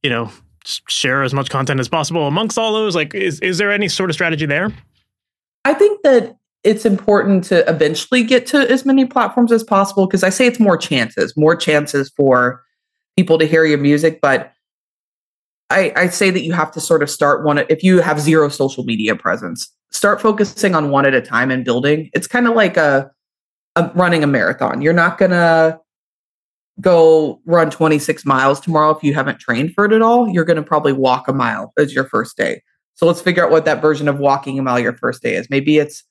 you know, share as much content as possible amongst all those? Like, is is there any sort of strategy there? I think that it's important to eventually get to as many platforms as possible because I say it's more chances, more chances for people to hear your music. But I, I say that you have to sort of start one if you have zero social media presence, start focusing on one at a time and building. It's kind of like a, a running a marathon. You're not gonna go run 26 miles tomorrow if you haven't trained for it at all, you're going to probably walk a mile as your first day. So let's figure out what that version of walking a mile your first day is. Maybe it's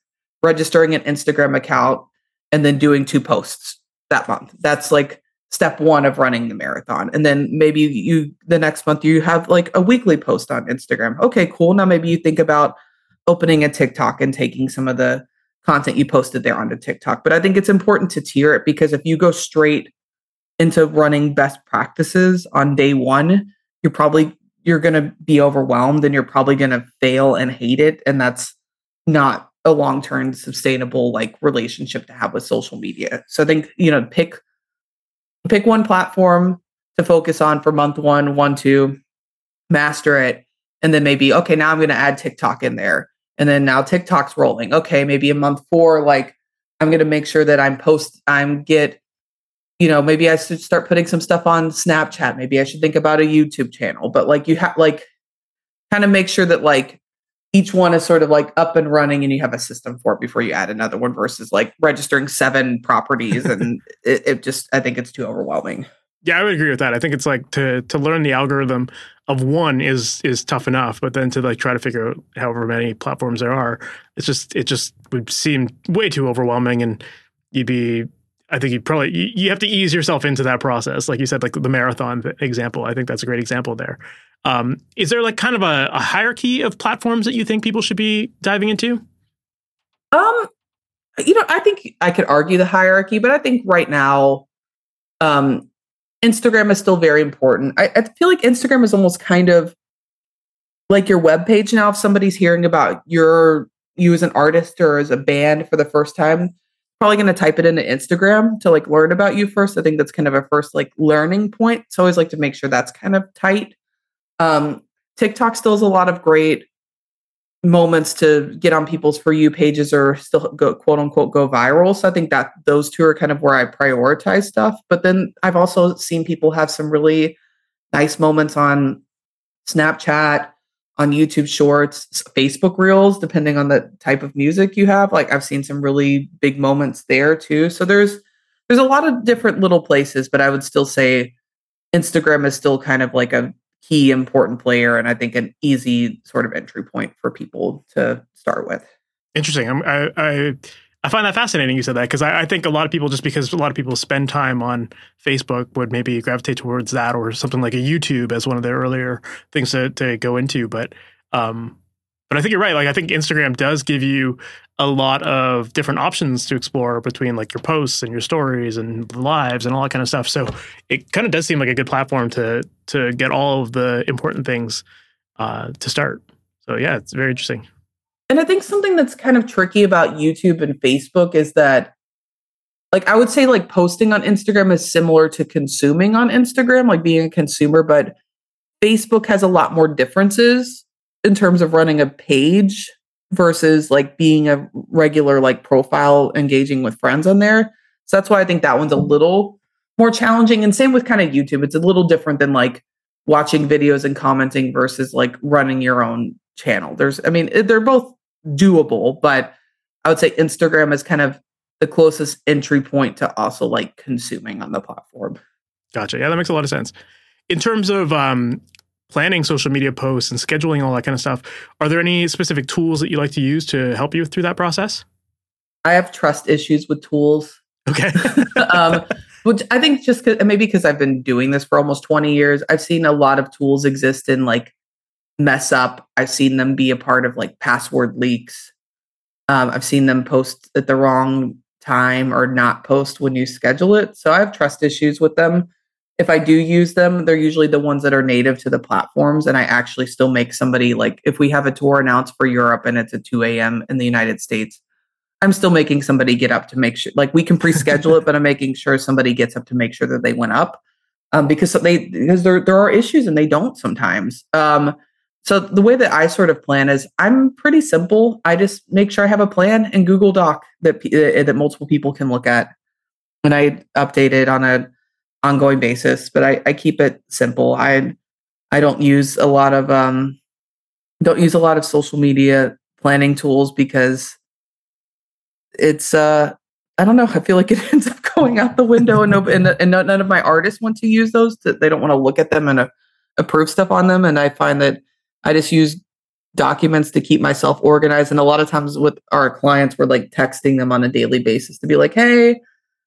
registering an Instagram account and then doing two posts that month. That's like step one of running the marathon. And then maybe you, the next month, you have like a weekly post on Instagram. Okay, cool. Now maybe you think about opening a TikTok and taking some of the content you posted there onto TikTok. But I think it's important to tier it because if you go straight into running best practices on day one, you're probably you're going to be overwhelmed and you're probably going to fail and hate it and that's not a long-term sustainable like relationship to have with social media. So I think, you know, pick pick one platform to focus on for month 1, 1 2, master it and then maybe okay, now I'm going to add TikTok in there. And then now TikTok's rolling. Okay, maybe in month 4 like I'm going to make sure that I'm post I'm get you know, maybe I should start putting some stuff on Snapchat. Maybe I should think about a YouTube channel. But like you have like kind of make sure that like each one is sort of like up and running and you have a system for it before you add another one versus like registering seven properties and it, it just I think it's too overwhelming. Yeah, I would agree with that. I think it's like to to learn the algorithm of one is is tough enough, but then to like try to figure out however many platforms there are, it's just it just would seem way too overwhelming and you'd be I think you probably you have to ease yourself into that process, like you said, like the marathon example. I think that's a great example there. Um, is there like kind of a, a, hierarchy of platforms that you think people should be diving into? Um, you know, I think I could argue the hierarchy, but I think right now, um, Instagram is still very important. I, I feel like Instagram is almost kind of like your web page now. If somebody's hearing about your you as an artist or as a band for the first time, probably going to type it into Instagram to like learn about you first. I think that's kind of a first like learning point. So I always like to make sure that's kind of tight. Um, TikTok still has a lot of great moments to get on people's for you pages or still go quote unquote go viral. So I think that those two are kind of where I prioritize stuff. But then I've also seen people have some really nice moments on Snapchat on YouTube Shorts, Facebook Reels, depending on the type of music you have. Like I've seen some really big moments there too. So there's there's a lot of different little places, but I would still say Instagram is still kind of like a key important player and I think an easy sort of entry point for people to start with. Interesting. I'm, I, I I find that fascinating you said that because I, I, think a lot of people, just because a lot of people spend time on Facebook, would maybe gravitate towards that or something like a YouTube as one of the earlier things to, to go into. But um, but I think you're right. Like I think Instagram does give you a lot of different options to explore between like your posts and your stories and lives and all that kind of stuff. So it kind of does seem like a good platform to to get all of the important things uh, to start. So yeah, it's very interesting. And I think something that's kind of tricky about YouTube and Facebook is that like I would say like posting on Instagram is similar to consuming on Instagram, like being a consumer, but Facebook has a lot more differences in terms of running a page versus like being a regular like profile engaging with friends on there. So that's why I think that one's a little more challenging. And same with kind of YouTube. It's a little different than like watching videos and commenting versus like running your own channel. There's, I mean, they're both doable, but I would say Instagram is kind of the closest entry point to also like consuming on the platform. Gotcha. Yeah, that makes a lot of sense. In terms of um, planning social media posts and scheduling all that kind of stuff, are there any specific tools that you like to use to help you through that process? I have trust issues with tools. Okay. um, which I think just maybe because I've been doing this for almost 20 years, I've seen a lot of tools exist in like mess up. I've seen them be a part of like password leaks. Um, I've seen them post at the wrong time or not post when you schedule it. So I have trust issues with them. If I do use them, they're usually the ones that are native to the platforms. And I actually still make somebody like if we have a tour announced for Europe and it's at 2 a.m. in the United States, I'm still making somebody get up to make sure like we can pre-schedule it, but I'm making sure somebody gets up to make sure that they went up. Um, because they because there there are issues and they don't sometimes. Um, so the way that I sort of plan is I'm pretty simple. I just make sure I have a plan in Google Doc that uh, that multiple people can look at, and I update it on a ongoing basis. But I, I keep it simple. I I don't use a lot of um don't use a lot of social media planning tools because it's uh I don't know. I feel like it ends up going out the window, and no, and, and none of my artists want to use those. To, they don't want to look at them and uh, approve stuff on them. And I find that I just use documents to keep myself organized. And a lot of times with our clients, we're like texting them on a daily basis to be like, hey,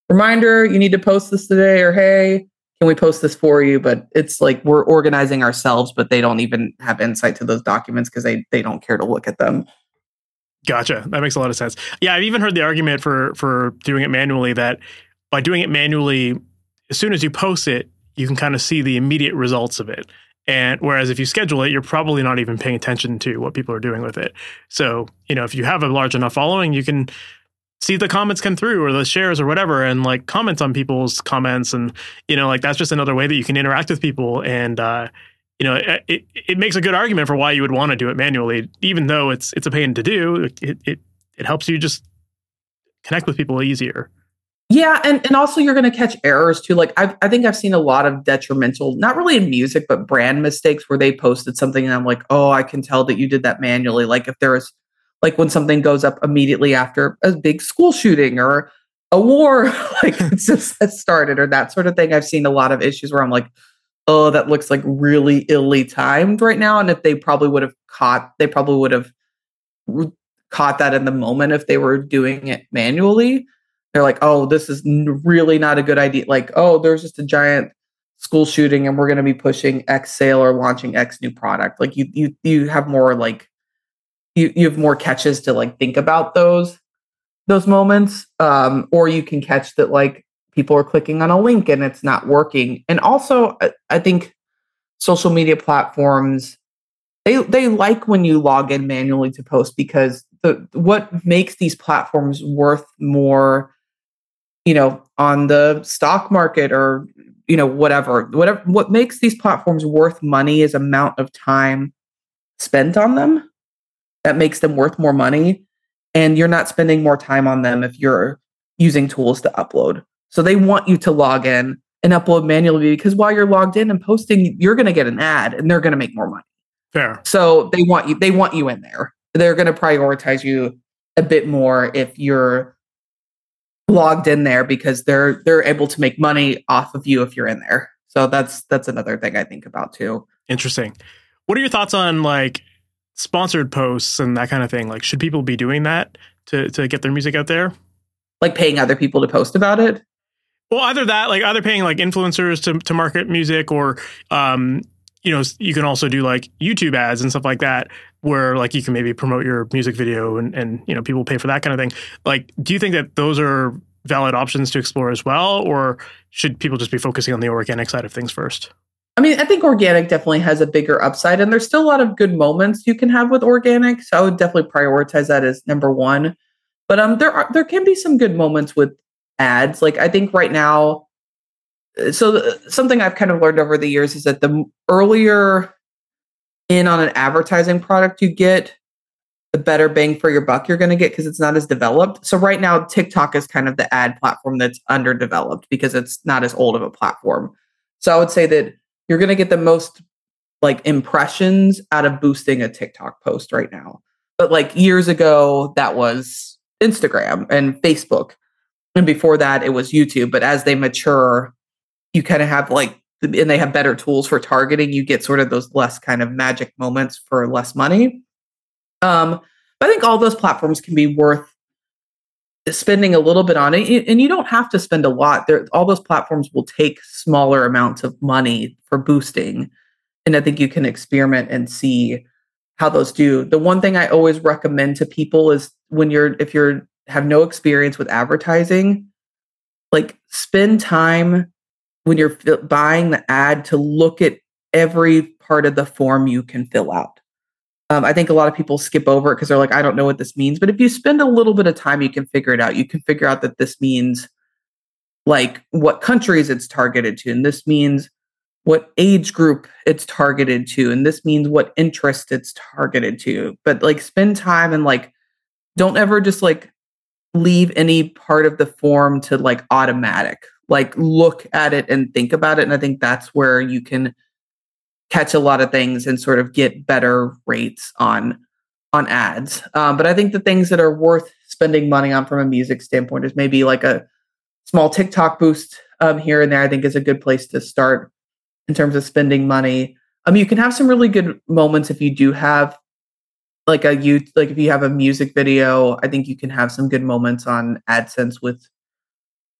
reminder, you need to post this today, or hey, can we post this for you? But it's like we're organizing ourselves, but they don't even have insight to those documents because they they don't care to look at them. Gotcha. That makes a lot of sense. Yeah, I've even heard the argument for for doing it manually that by doing it manually, as soon as you post it, you can kind of see the immediate results of it. And whereas if you schedule it, you're probably not even paying attention to what people are doing with it. So, you know, if you have a large enough following, you can see the comments come through or the shares or whatever and like comment on people's comments. And you know like that's just another way that you can interact with people. And uh you know it, it, it makes a good argument for why you would want to do it manually even though it's it's a pain to do. It it, it helps you just connect with people easier yeah, and and also you're going to catch errors too. Like i I think I've seen a lot of detrimental, not really in music, but brand mistakes where they posted something and I'm like, oh, I can tell that you did that manually. Like if there is, like when something goes up immediately after a big school shooting or a war, like it's just started or that sort of thing. I've seen a lot of issues where I'm like, oh, that looks like really illy timed right now. And if they probably would have caught, they probably would have caught that in the moment if they were doing it manually they're like, oh, this is really not a good idea. Like, oh, there's just a giant school shooting and we're going to be pushing X sale or launching X new product. Like you, you, you have more like, you, you have more catches to like think about those, those moments. Um, or you can catch that like people are clicking on a link and it's not working. And also I, I think social media platforms, they, they like when you log in manually to post because the, what makes these platforms worth more you know, on the stock market or, you know, whatever, whatever, what makes these platforms worth money is amount of time spent on them that makes them worth more money. And you're not spending more time on them if you're using tools to upload. So they want you to log in and upload manually because while you're logged in and posting, you're going to get an ad and they're going to make more money. Fair. So they want you, they want you in there. They're going to prioritize you a bit more if you're logged in there because they're they're able to make money off of you if you're in there. So that's that's another thing I think about too. Interesting. What are your thoughts on like sponsored posts and that kind of thing? Like should people be doing that to to get their music out there? Like paying other people to post about it? Well, either that, like either paying like influencers to to market music, or um, you know, you can also do like YouTube ads and stuff like that, where like you can maybe promote your music video and and you know people pay for that kind of thing. Like, do you think that those are valid options to explore as well, or should people just be focusing on the organic side of things first? I mean, I think organic definitely has a bigger upside, and there's still a lot of good moments you can have with organic. So I would definitely prioritize that as number one. But um, there are there can be some good moments with ads. Like I think right now, uh, so the, something I've kind of learned over the years is that the earlier in on an advertising product you get, the better bang for your buck you're going to get because it's not as developed. So right now, TikTok is kind of the ad platform that's underdeveloped because it's not as old of a platform. So I would say that you're going to get the most like impressions out of boosting a TikTok post right now. But like years ago, that was Instagram and Facebook. And before that, it was YouTube. But as they mature, you kind of have like, and they have better tools for targeting. You get sort of those less kind of magic moments for less money. Um, but I think all those platforms can be worth spending a little bit on it and you don't have to spend a lot there all those platforms will take smaller amounts of money for boosting and i think you can experiment and see how those do the one thing i always recommend to people is when you're if you're have no experience with advertising like spend time when you're buying the ad to look at every part of the form you can fill out um, I think a lot of people skip over it because they're like, I don't know what this means. But if you spend a little bit of time, you can figure it out. You can figure out that this means like what countries it's targeted to. And this means what age group it's targeted to. And this means what interest it's targeted to. But like spend time and like don't ever just like leave any part of the form to like automatic. Like look at it and think about it. And I think that's where you can catch a lot of things and sort of get better rates on on ads. Um, but I think the things that are worth spending money on from a music standpoint is maybe like a small TikTok boost um, here and there. I think is a good place to start in terms of spending money. Um, you can have some really good moments if you do have like a you like if you have a music video. I think you can have some good moments on AdSense with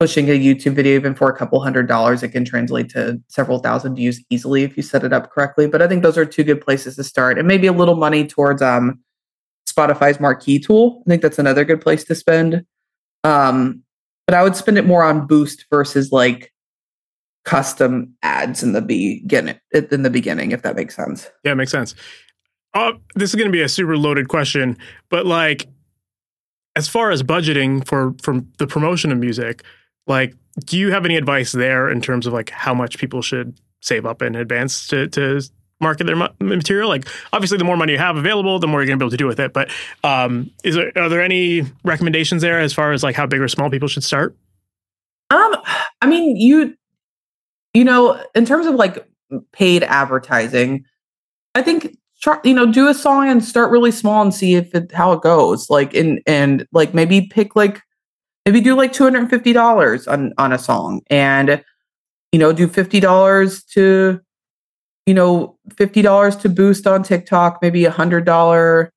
pushing a YouTube video, even for a couple hundred dollars, it can translate to several thousand views easily if you set it up correctly. But I think those are two good places to start, and maybe a little money towards um, Spotify's marquee tool. I think that's another good place to spend. Um, but I would spend it more on Boost versus like custom ads in the beginning. In the beginning, if that makes sense. Yeah, it makes sense. Uh, this is going to be a super loaded question, but like, as far as budgeting for from the promotion of music, like, do you have any advice there in terms of like how much people should save up in advance to to market their material? Like, obviously, the more money you have available, the more you're going to be able to do with it. But um, is there are there any recommendations there as far as like how big or small people should start? Um, I mean, you you know, in terms of like paid advertising, I think try you know do a song and start really small and see if it how it goes. Like, and and like maybe pick like maybe do like $250 on on a song and you know do $50 to you know $50 to boost on TikTok, maybe a $100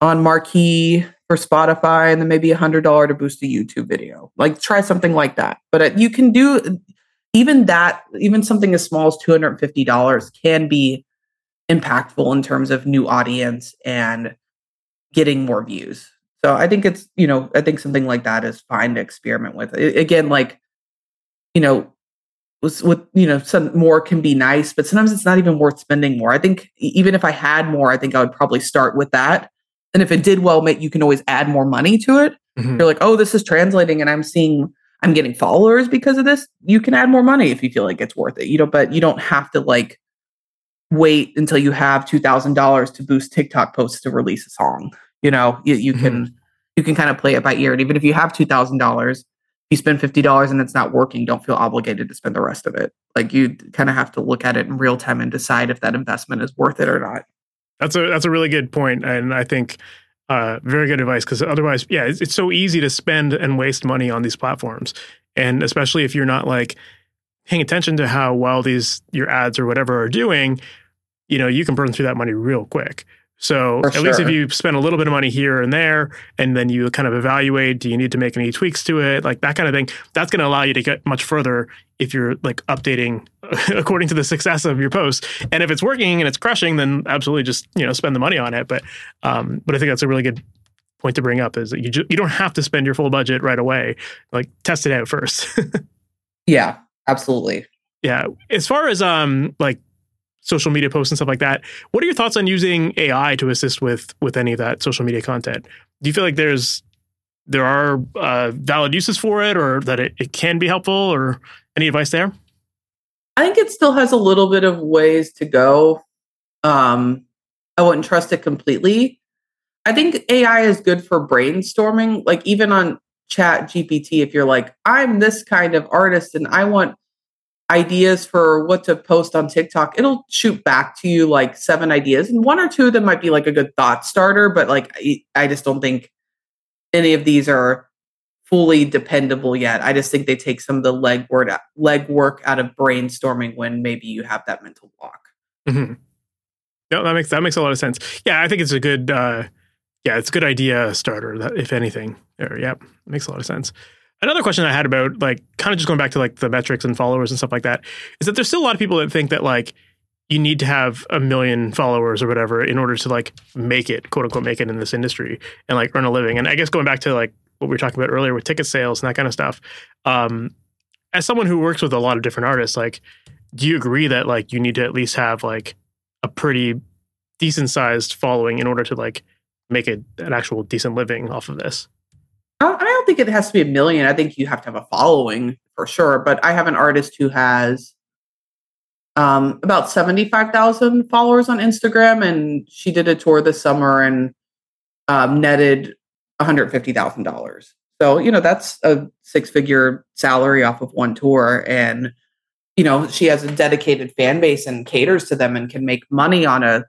on marquee for Spotify and then maybe a $100 to boost a YouTube video. Like try something like that. But uh, you can do even that even something as small as $250 can be impactful in terms of new audience and getting more views. So I think it's, you know, I think something like that is fine to experiment with. It, again, like, you know, with, with, you know, some more can be nice, but sometimes it's not even worth spending more. I think even if I had more, I think I would probably start with that. And if it did well, mate, you can always add more money to it. Mm-hmm. You're like, oh, this is translating and I'm seeing, I'm getting followers because of this. You can add more money if you feel like it's worth it, you know, but you don't have to like wait until you have $2,000 to boost TikTok posts to release a song you know you, you mm-hmm. can you can kind of play it by ear and even if you have $2000 you spend $50 and it's not working don't feel obligated to spend the rest of it. Like you kind of have to look at it in real time and decide if that investment is worth it or not. That's a that's a really good point and i think uh, very good advice because otherwise yeah it's, it's so easy to spend and waste money on these platforms and especially if you're not like paying attention to how well these your ads or whatever are doing you know you can burn through that money real quick So For at least if you spend a little bit of money here and there, and then you kind of evaluate, do you need to make any tweaks to it, like that kind of thing. That's going to allow you to get much further if you're like updating according to the success of your post. And if it's working and it's crushing, then absolutely just you know spend the money on it. But um, but I think that's a really good point to bring up is that you ju- you don't have to spend your full budget right away. Like test it out first. Yeah, absolutely. Yeah. As far as um like social media posts and stuff like that, what are your thoughts on using AI to assist with with any of that social media content? Do you feel like there's there are uh, valid uses for it, or that it, it can be helpful, or any advice there? I think it still has a little bit of ways to go. Um, I wouldn't trust it completely. I think AI is good for brainstorming, like even on Chat GPT. If you're like, I'm this kind of artist and I want ideas for what to post on TikTok, it'll shoot back to you like seven ideas, and one or two of them might be like a good thought starter. But like, I, just don't think any of these are fully dependable yet. I just think they take some of the legwork legwork out of brainstorming when maybe you have that mental block. Mm-hmm. No, that makes that makes a lot of sense. Yeah, I think it's a good uh, yeah, it's a good idea starter. If anything, there, yeah, makes a lot of sense. Another question I had about like kind of just going back to like the metrics and followers and stuff like that is that there's still a lot of people that think that like you need to have a million followers or whatever in order to like make it quote unquote make it in this industry and like earn a living. And I guess going back to like what we were talking about earlier with ticket sales and that kind of stuff. Um, as someone who works with a lot of different artists, like, do you agree that like you need to at least have like a pretty decent sized following in order to like make it an actual decent living off of this? I don't think it has to be a million. I think you have to have a following for sure. But I have an artist who has um, about 75,000 followers on Instagram, and she did a tour this summer and um, netted $150,000. So, you know, that's a six figure salary off of one tour. And, you know, she has a dedicated fan base and caters to them and can make money on a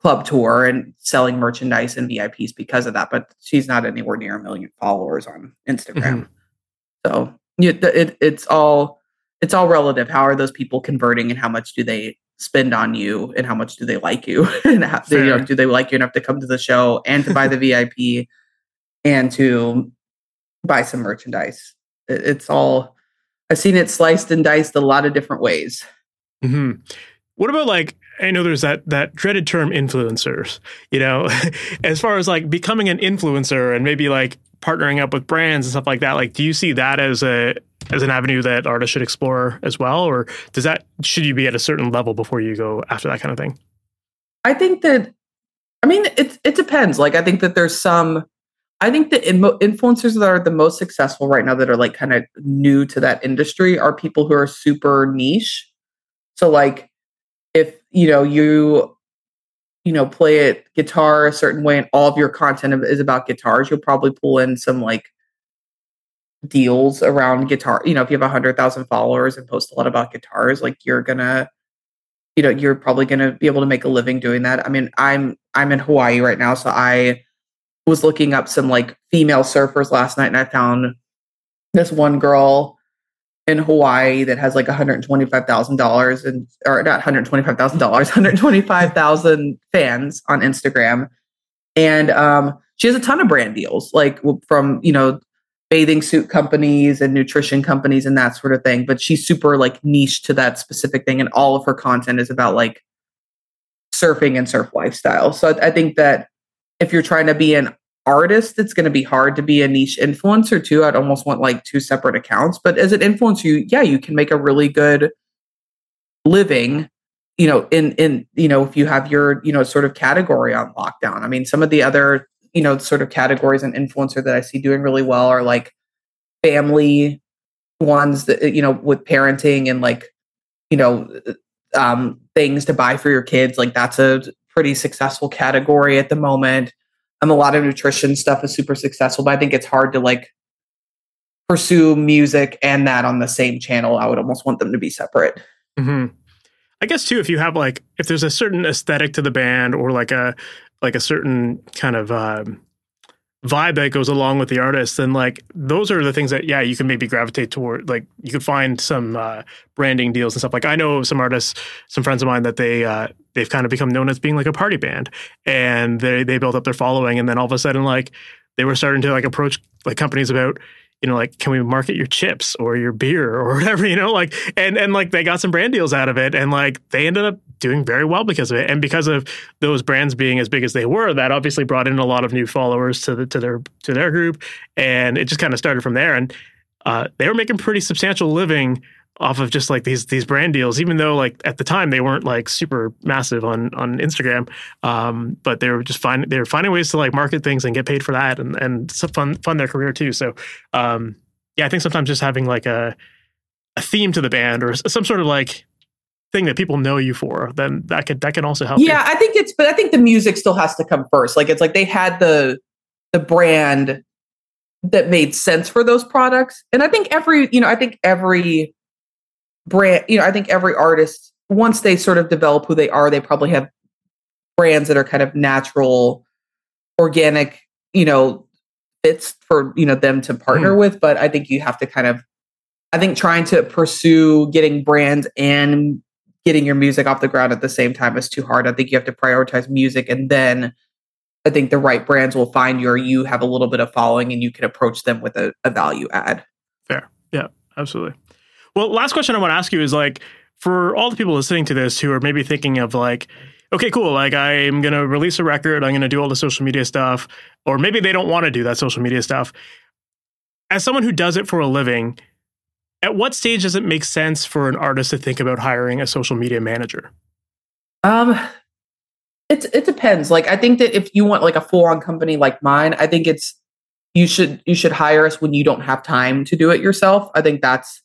club tour and selling merchandise and VIPs because of that. But she's not anywhere near a million followers on Instagram. So you, it, it's all it's all relative. How are those people converting, and how much do they spend on you, and how much do they like you, and how, you know, do they like you enough to come to the show and to buy the VIP and to buy some merchandise? It, it's all I've seen it sliced and diced a lot of different ways. hmm What about like I know there's that that dreaded term influencers. You know, as far as like becoming an influencer and maybe like partnering up with brands and stuff like that. Like, do you see that as a as an avenue that artists should explore as well, or does that should you be at a certain level before you go after that kind of thing? I think that, I mean, it it depends. Like, I think that there's some. I think the influencers that are the most successful right now, that are like kind of new to that industry, are people who are super niche. So, like, you know you, you know, play it guitar a certain way, and all of your content is about guitars, you'll probably pull in some like deals around guitar. You know, if you have a hundred thousand followers and post a lot about guitars, like you're gonna you know you're probably to be able to make a living doing that i mean i'm i'm in hawaii right now so i was looking up some like female surfers last night and i found this one girl in hawaii that has like $125000 and or not $125000 125000 fans on instagram. And um she has a ton of brand deals like from you know bathing suit companies and nutrition companies and that sort of thing but she's super like niche to that specific thing and all of her content is about like surfing and surf lifestyle. So i, I think that if you're trying to be an artist it's going to be hard to be a niche influencer too. I'd almost want like two separate accounts. But as an influencer you yeah you can make a really good living you know in in you know if you have your you know sort of category on lockdown. I mean some of the other you know sort of categories and influencer that i see doing really well are like family ones that you know with parenting and like you know um things to buy for your kids. Like that's a pretty successful category at the moment um a lot of nutrition stuff is super successful but i think it's hard to like pursue music and that on the same channel i would almost want them to be separate hmm I guess too, if you have like if there's a certain aesthetic to the band or like a like a certain kind of um, vibe that goes along with the artist, then like those are the things that yeah you can maybe gravitate toward. Like you could find some uh, branding deals and stuff. Like I know some artists, some friends of mine that they uh, they've kind of become known as being like a party band, and they they built up their following, and then all of a sudden like they were starting to like approach like companies about you know, like, can we market your chips or your beer or whatever, you know, like, and, and like they got some brand deals out of it and like they ended up doing very well because of it. And because of those brands being as big as they were, that obviously brought in a lot of new followers to the, to their, to their group. And it just kind of started from there. And uh, they were making pretty substantial living off of just like these these brand deals, even though like at the time they weren't like super massive on on Instagram, um, but they were just finding they were finding ways to like market things and get paid for that and and fund fund their career too. So um, yeah, I think sometimes just having like a a theme to the band or some sort of like thing that people know you for, then that could that can also help. Yeah, you. I think it's but I think the music still has to come first. Like it's like they had the the brand that made sense for those products. And I think every, you know, I think every brand, you know, I think every artist, once they sort of develop who they are, they probably have brands that are kind of natural, organic, you know, fits for, you know, them to partner mm. with. But I think you have to kind of, I think trying to pursue getting brands and getting your music off the ground at the same time is too hard. I think you have to prioritize music and then I think the right brands will find you or you have a little bit of following and you can approach them with a, a value add. Fair. Yeah, absolutely. Well, last question I want to ask you is like for all the people listening to this who are maybe thinking of like, okay, cool, like I'm going to release a record, I'm going to do all the social media stuff, or maybe they don't want to do that social media stuff. As someone who does it for a living, at what stage does it make sense for an artist to think about hiring a social media manager? Um, it it depends. Like I think that if you want like a full on company like mine, I think it's you should you should hire us when you don't have time to do it yourself. I think that's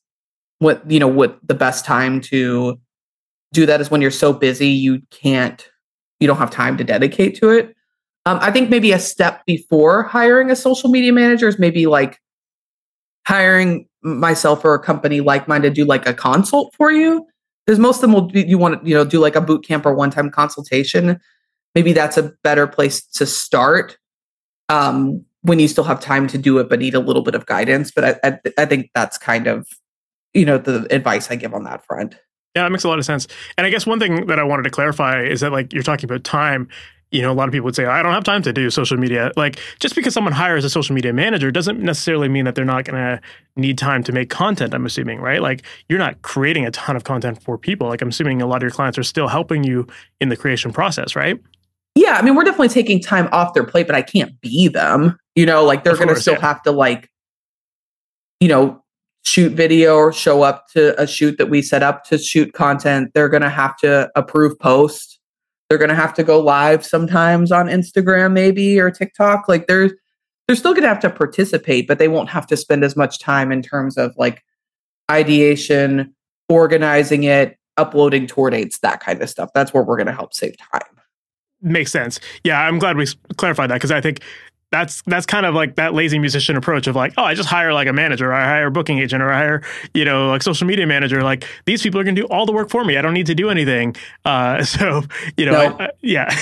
what you know what the best time to do that is when you're so busy you can't you don't have time to dedicate to it. Um, i think maybe a step before hiring a social media manager is maybe like hiring myself or a company like mine to do like a consult for you. Because most of them will be, you want to you know do like a boot camp or one time consultation. Maybe that's a better place to start um, when you still have time to do it but need a little bit of guidance. But I, I, I think that's kind of you know the advice I give on that front. Yeah, that makes a lot of sense. And I guess one thing that I wanted to clarify is that like you're talking about time. You know, a lot of people would say, I don't have time to do social media. Like, just because someone hires a social media manager doesn't necessarily mean that they're not going to need time to make content, I'm assuming, right? Like, you're not creating a ton of content for people. Like, I'm assuming a lot of your clients are still helping you in the creation process, right? Yeah. I mean, we're definitely taking time off their plate, but I can't be them. You know, like, they're going to still yeah. have to, like, you know, shoot video or show up to a shoot that we set up to shoot content, they're going to have to approve posts. They're going to have to go live sometimes on Instagram, maybe or TikTok. Like they're they're still going to have to participate, but they won't have to spend as much time in terms of like ideation, organizing it, uploading tour dates, that kind of stuff. That's where we're going to help save time. Makes sense. Yeah, I'm glad we clarified that because I think that's that's kind of like that lazy musician approach of like, oh, I just hire like a manager, or I hire a booking agent, or I hire you know like social media manager. Like these people are going to do all the work for me. I don't need to do anything. Uh, so you know, no. I, I, yeah.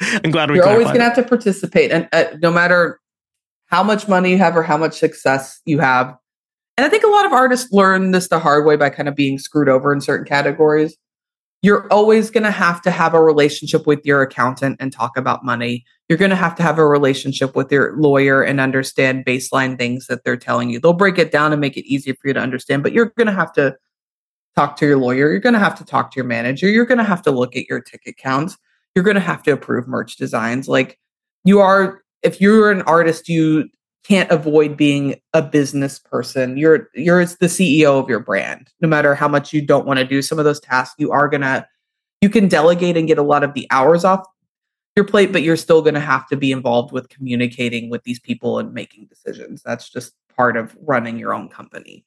I'm glad we. You're always going to have to participate, and uh, no matter how much money you have or how much success you have. And I think a lot of artists learn this the hard way by kind of being screwed over in certain categories you're always going to have to have a relationship with your accountant and talk about money. You're going to have to have a relationship with your lawyer and understand baseline things that they're telling you. They'll break it down and make it easier for you to understand, but you're going to have to talk to your lawyer. You're going to have to talk to your manager. You're going to have to look at your ticket counts. You're going to have to approve merch designs. Like you are, if you're an artist, you can't avoid being a business person. You're you're the CEO of your brand. No matter how much you don't want to do some of those tasks, you are gonna you can delegate and get a lot of the hours off your plate, but you're still gonna have to be involved with communicating with these people and making decisions. That's just part of running your own company.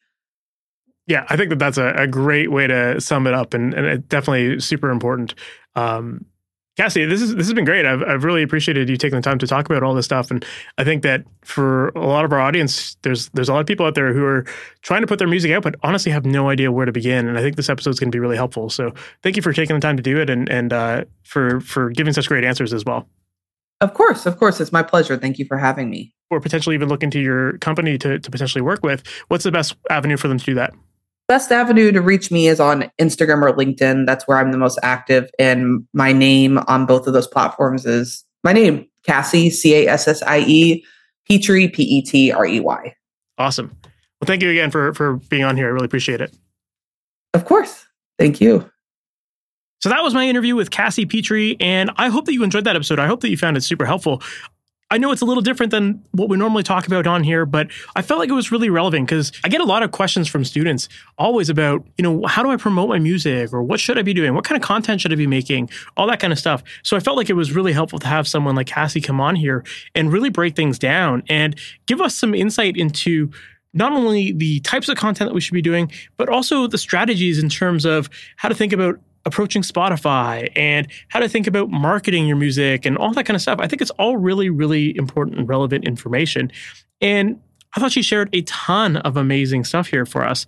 Yeah, I think that that's a, a great way to sum it up, and, and it definitely super important. Um, Cassie, this is this has been great. I've I've really appreciated you taking the time to talk about all this stuff, and I think that for a lot of our audience, there's there's a lot of people out there who are trying to put their music out, but honestly have no idea where to begin. And I think this episode is going to be really helpful. So thank you for taking the time to do it, and and uh, for for giving such great answers as well. Of course, of course, it's my pleasure. Thank you for having me. Or potentially even look into your company to to potentially work with. What's the best avenue for them to do that? Best avenue to reach me is on Instagram or LinkedIn. That's where I'm the most active. And my name on both of those platforms is my name, Cassie, C A S S I E, Petrey, P E T R E Y. Awesome. Well, thank you again for, for being on here. I really appreciate it. Of course. Thank you. So that was my interview with Cassie Petrey, and I hope that you enjoyed that episode. I hope that you found it super helpful. I know it's a little different than what we normally talk about on here, but I felt like it was really relevant because I get a lot of questions from students always about, you know, how do I promote my music or what should I be doing? What kind of content should I be making? All that kind of stuff. So I felt like it was really helpful to have someone like Cassie come on here and really break things down and give us some insight into not only the types of content that we should be doing, but also the strategies in terms of how to think about approaching Spotify and how to think about marketing your music and all that kind of stuff. I think it's all really, really important and relevant information. And I thought she shared a ton of amazing stuff here for us.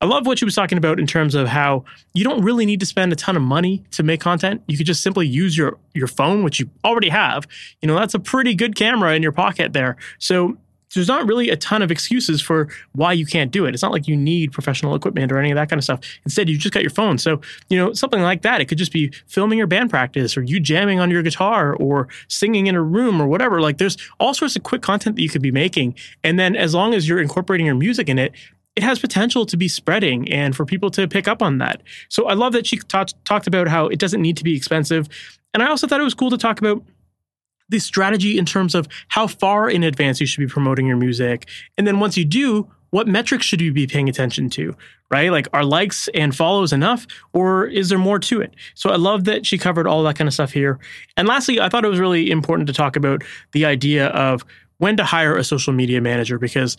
I love what she was talking about in terms of how you don't really need to spend a ton of money to make content. You could just simply use your your phone, which you already have. You know, that's a pretty good camera in your pocket there. So there's not really a ton of excuses for why you can't do it. It's not like you need professional equipment or any of that kind of stuff. Instead, you just got your phone. So, you know, something like that, it could just be filming your band practice or you jamming on your guitar or singing in a room or whatever. Like there's all sorts of quick content that you could be making. And then as long as you're incorporating your music in it, it has potential to be spreading and for people to pick up on that. So I love that she talked talked about how it doesn't need to be expensive. And I also thought it was cool to talk about the strategy in terms of how far in advance you should be promoting your music. And then once you do, what metrics should you be paying attention to, right? Like, are likes and follows enough, or is there more to it? So, I love that she covered all that kind of stuff here. And lastly, I thought it was really important to talk about the idea of when to hire a social media manager because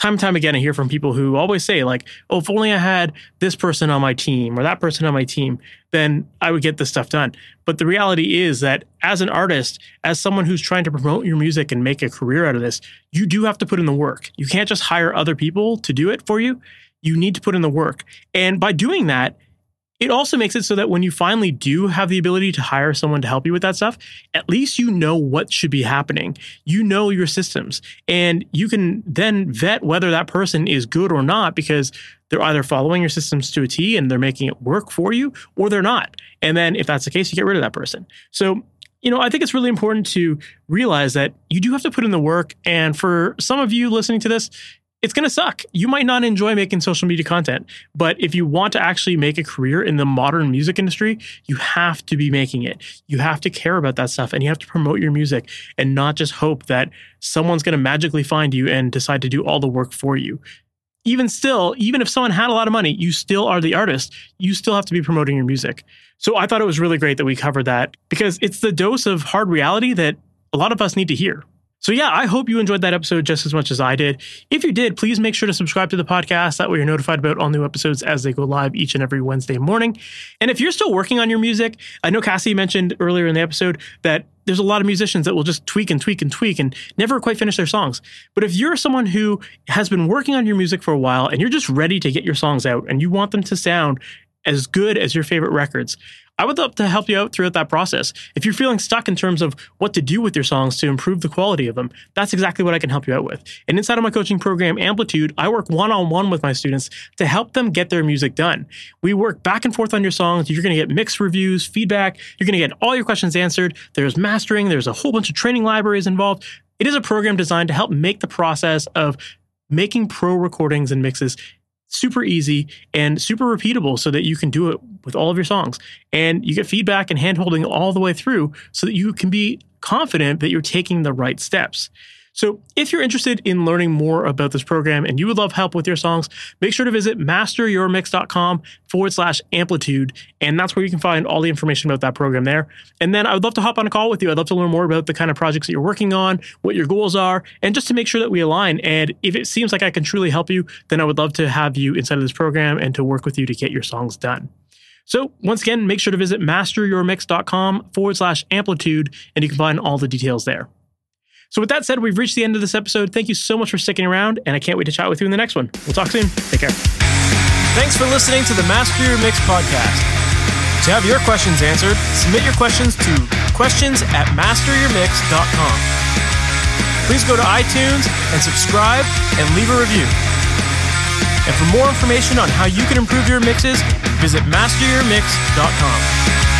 time and time again, I hear from people who always say, like, oh, if only I had this person on my team or that person on my team, then I would get this stuff done. But the reality is that as an artist, as someone who's trying to promote your music and make a career out of this, you do have to put in the work. You can't just hire other people to do it for you. You need to put in the work. And by doing that, it also makes it so that when you finally do have the ability to hire someone to help you with that stuff, at least you know what should be happening. You know your systems and you can then vet whether that person is good or not because they're either following your systems to a T and they're making it work for you or they're not. And then if that's the case, you get rid of that person. So you know, I think it's really important to realize that you do have to put in the work. And for some of you listening to this, it's going to suck. You might not enjoy making social media content, but if you want to actually make a career in the modern music industry, you have to be making it. You have to care about that stuff and you have to promote your music and not just hope that someone's going to magically find you and decide to do all the work for you. Even still, even if someone had a lot of money, you still are the artist. You still have to be promoting your music. So I thought it was really great that we covered that because it's the dose of hard reality that a lot of us need to hear. So, yeah, I hope you enjoyed that episode just as much as I did. If you did, please make sure to subscribe to the podcast. That way, you're notified about all new episodes as they go live each and every Wednesday morning. And if you're still working on your music, I know Cassie mentioned earlier in the episode that there's a lot of musicians that will just tweak and tweak and tweak and never quite finish their songs. But if you're someone who has been working on your music for a while and you're just ready to get your songs out and you want them to sound as good as your favorite records, I would love to help you out throughout that process. If you're feeling stuck in terms of what to do with your songs to improve the quality of them, that's exactly what I can help you out with. And inside of my coaching program, Amplitude, I work one on one with my students to help them get their music done. We work back and forth on your songs. You're going to get mixed reviews, feedback. You're going to get all your questions answered. There's mastering, there's a whole bunch of training libraries involved. It is a program designed to help make the process of making pro recordings and mixes super easy and super repeatable so that you can do it with all of your songs. And you get feedback and handholding all the way through so that you can be confident that you're taking the right steps. So, if you're interested in learning more about this program and you would love help with your songs, make sure to visit masteryourmix.com forward slash amplitude. And that's where you can find all the information about that program there. And then I would love to hop on a call with you. I'd love to learn more about the kind of projects that you're working on, what your goals are, and just to make sure that we align. And if it seems like I can truly help you, then I would love to have you inside of this program and to work with you to get your songs done. So, once again, make sure to visit masteryourmix.com forward slash amplitude, and you can find all the details there. So, with that said, we've reached the end of this episode. Thank you so much for sticking around, and I can't wait to chat with you in the next one. We'll talk soon. Take care. Thanks for listening to the Master Your Mix podcast. To have your questions answered, submit your questions to questions at masteryourmix.com. Please go to iTunes and subscribe and leave a review. And for more information on how you can improve your mixes, visit masteryourmix.com.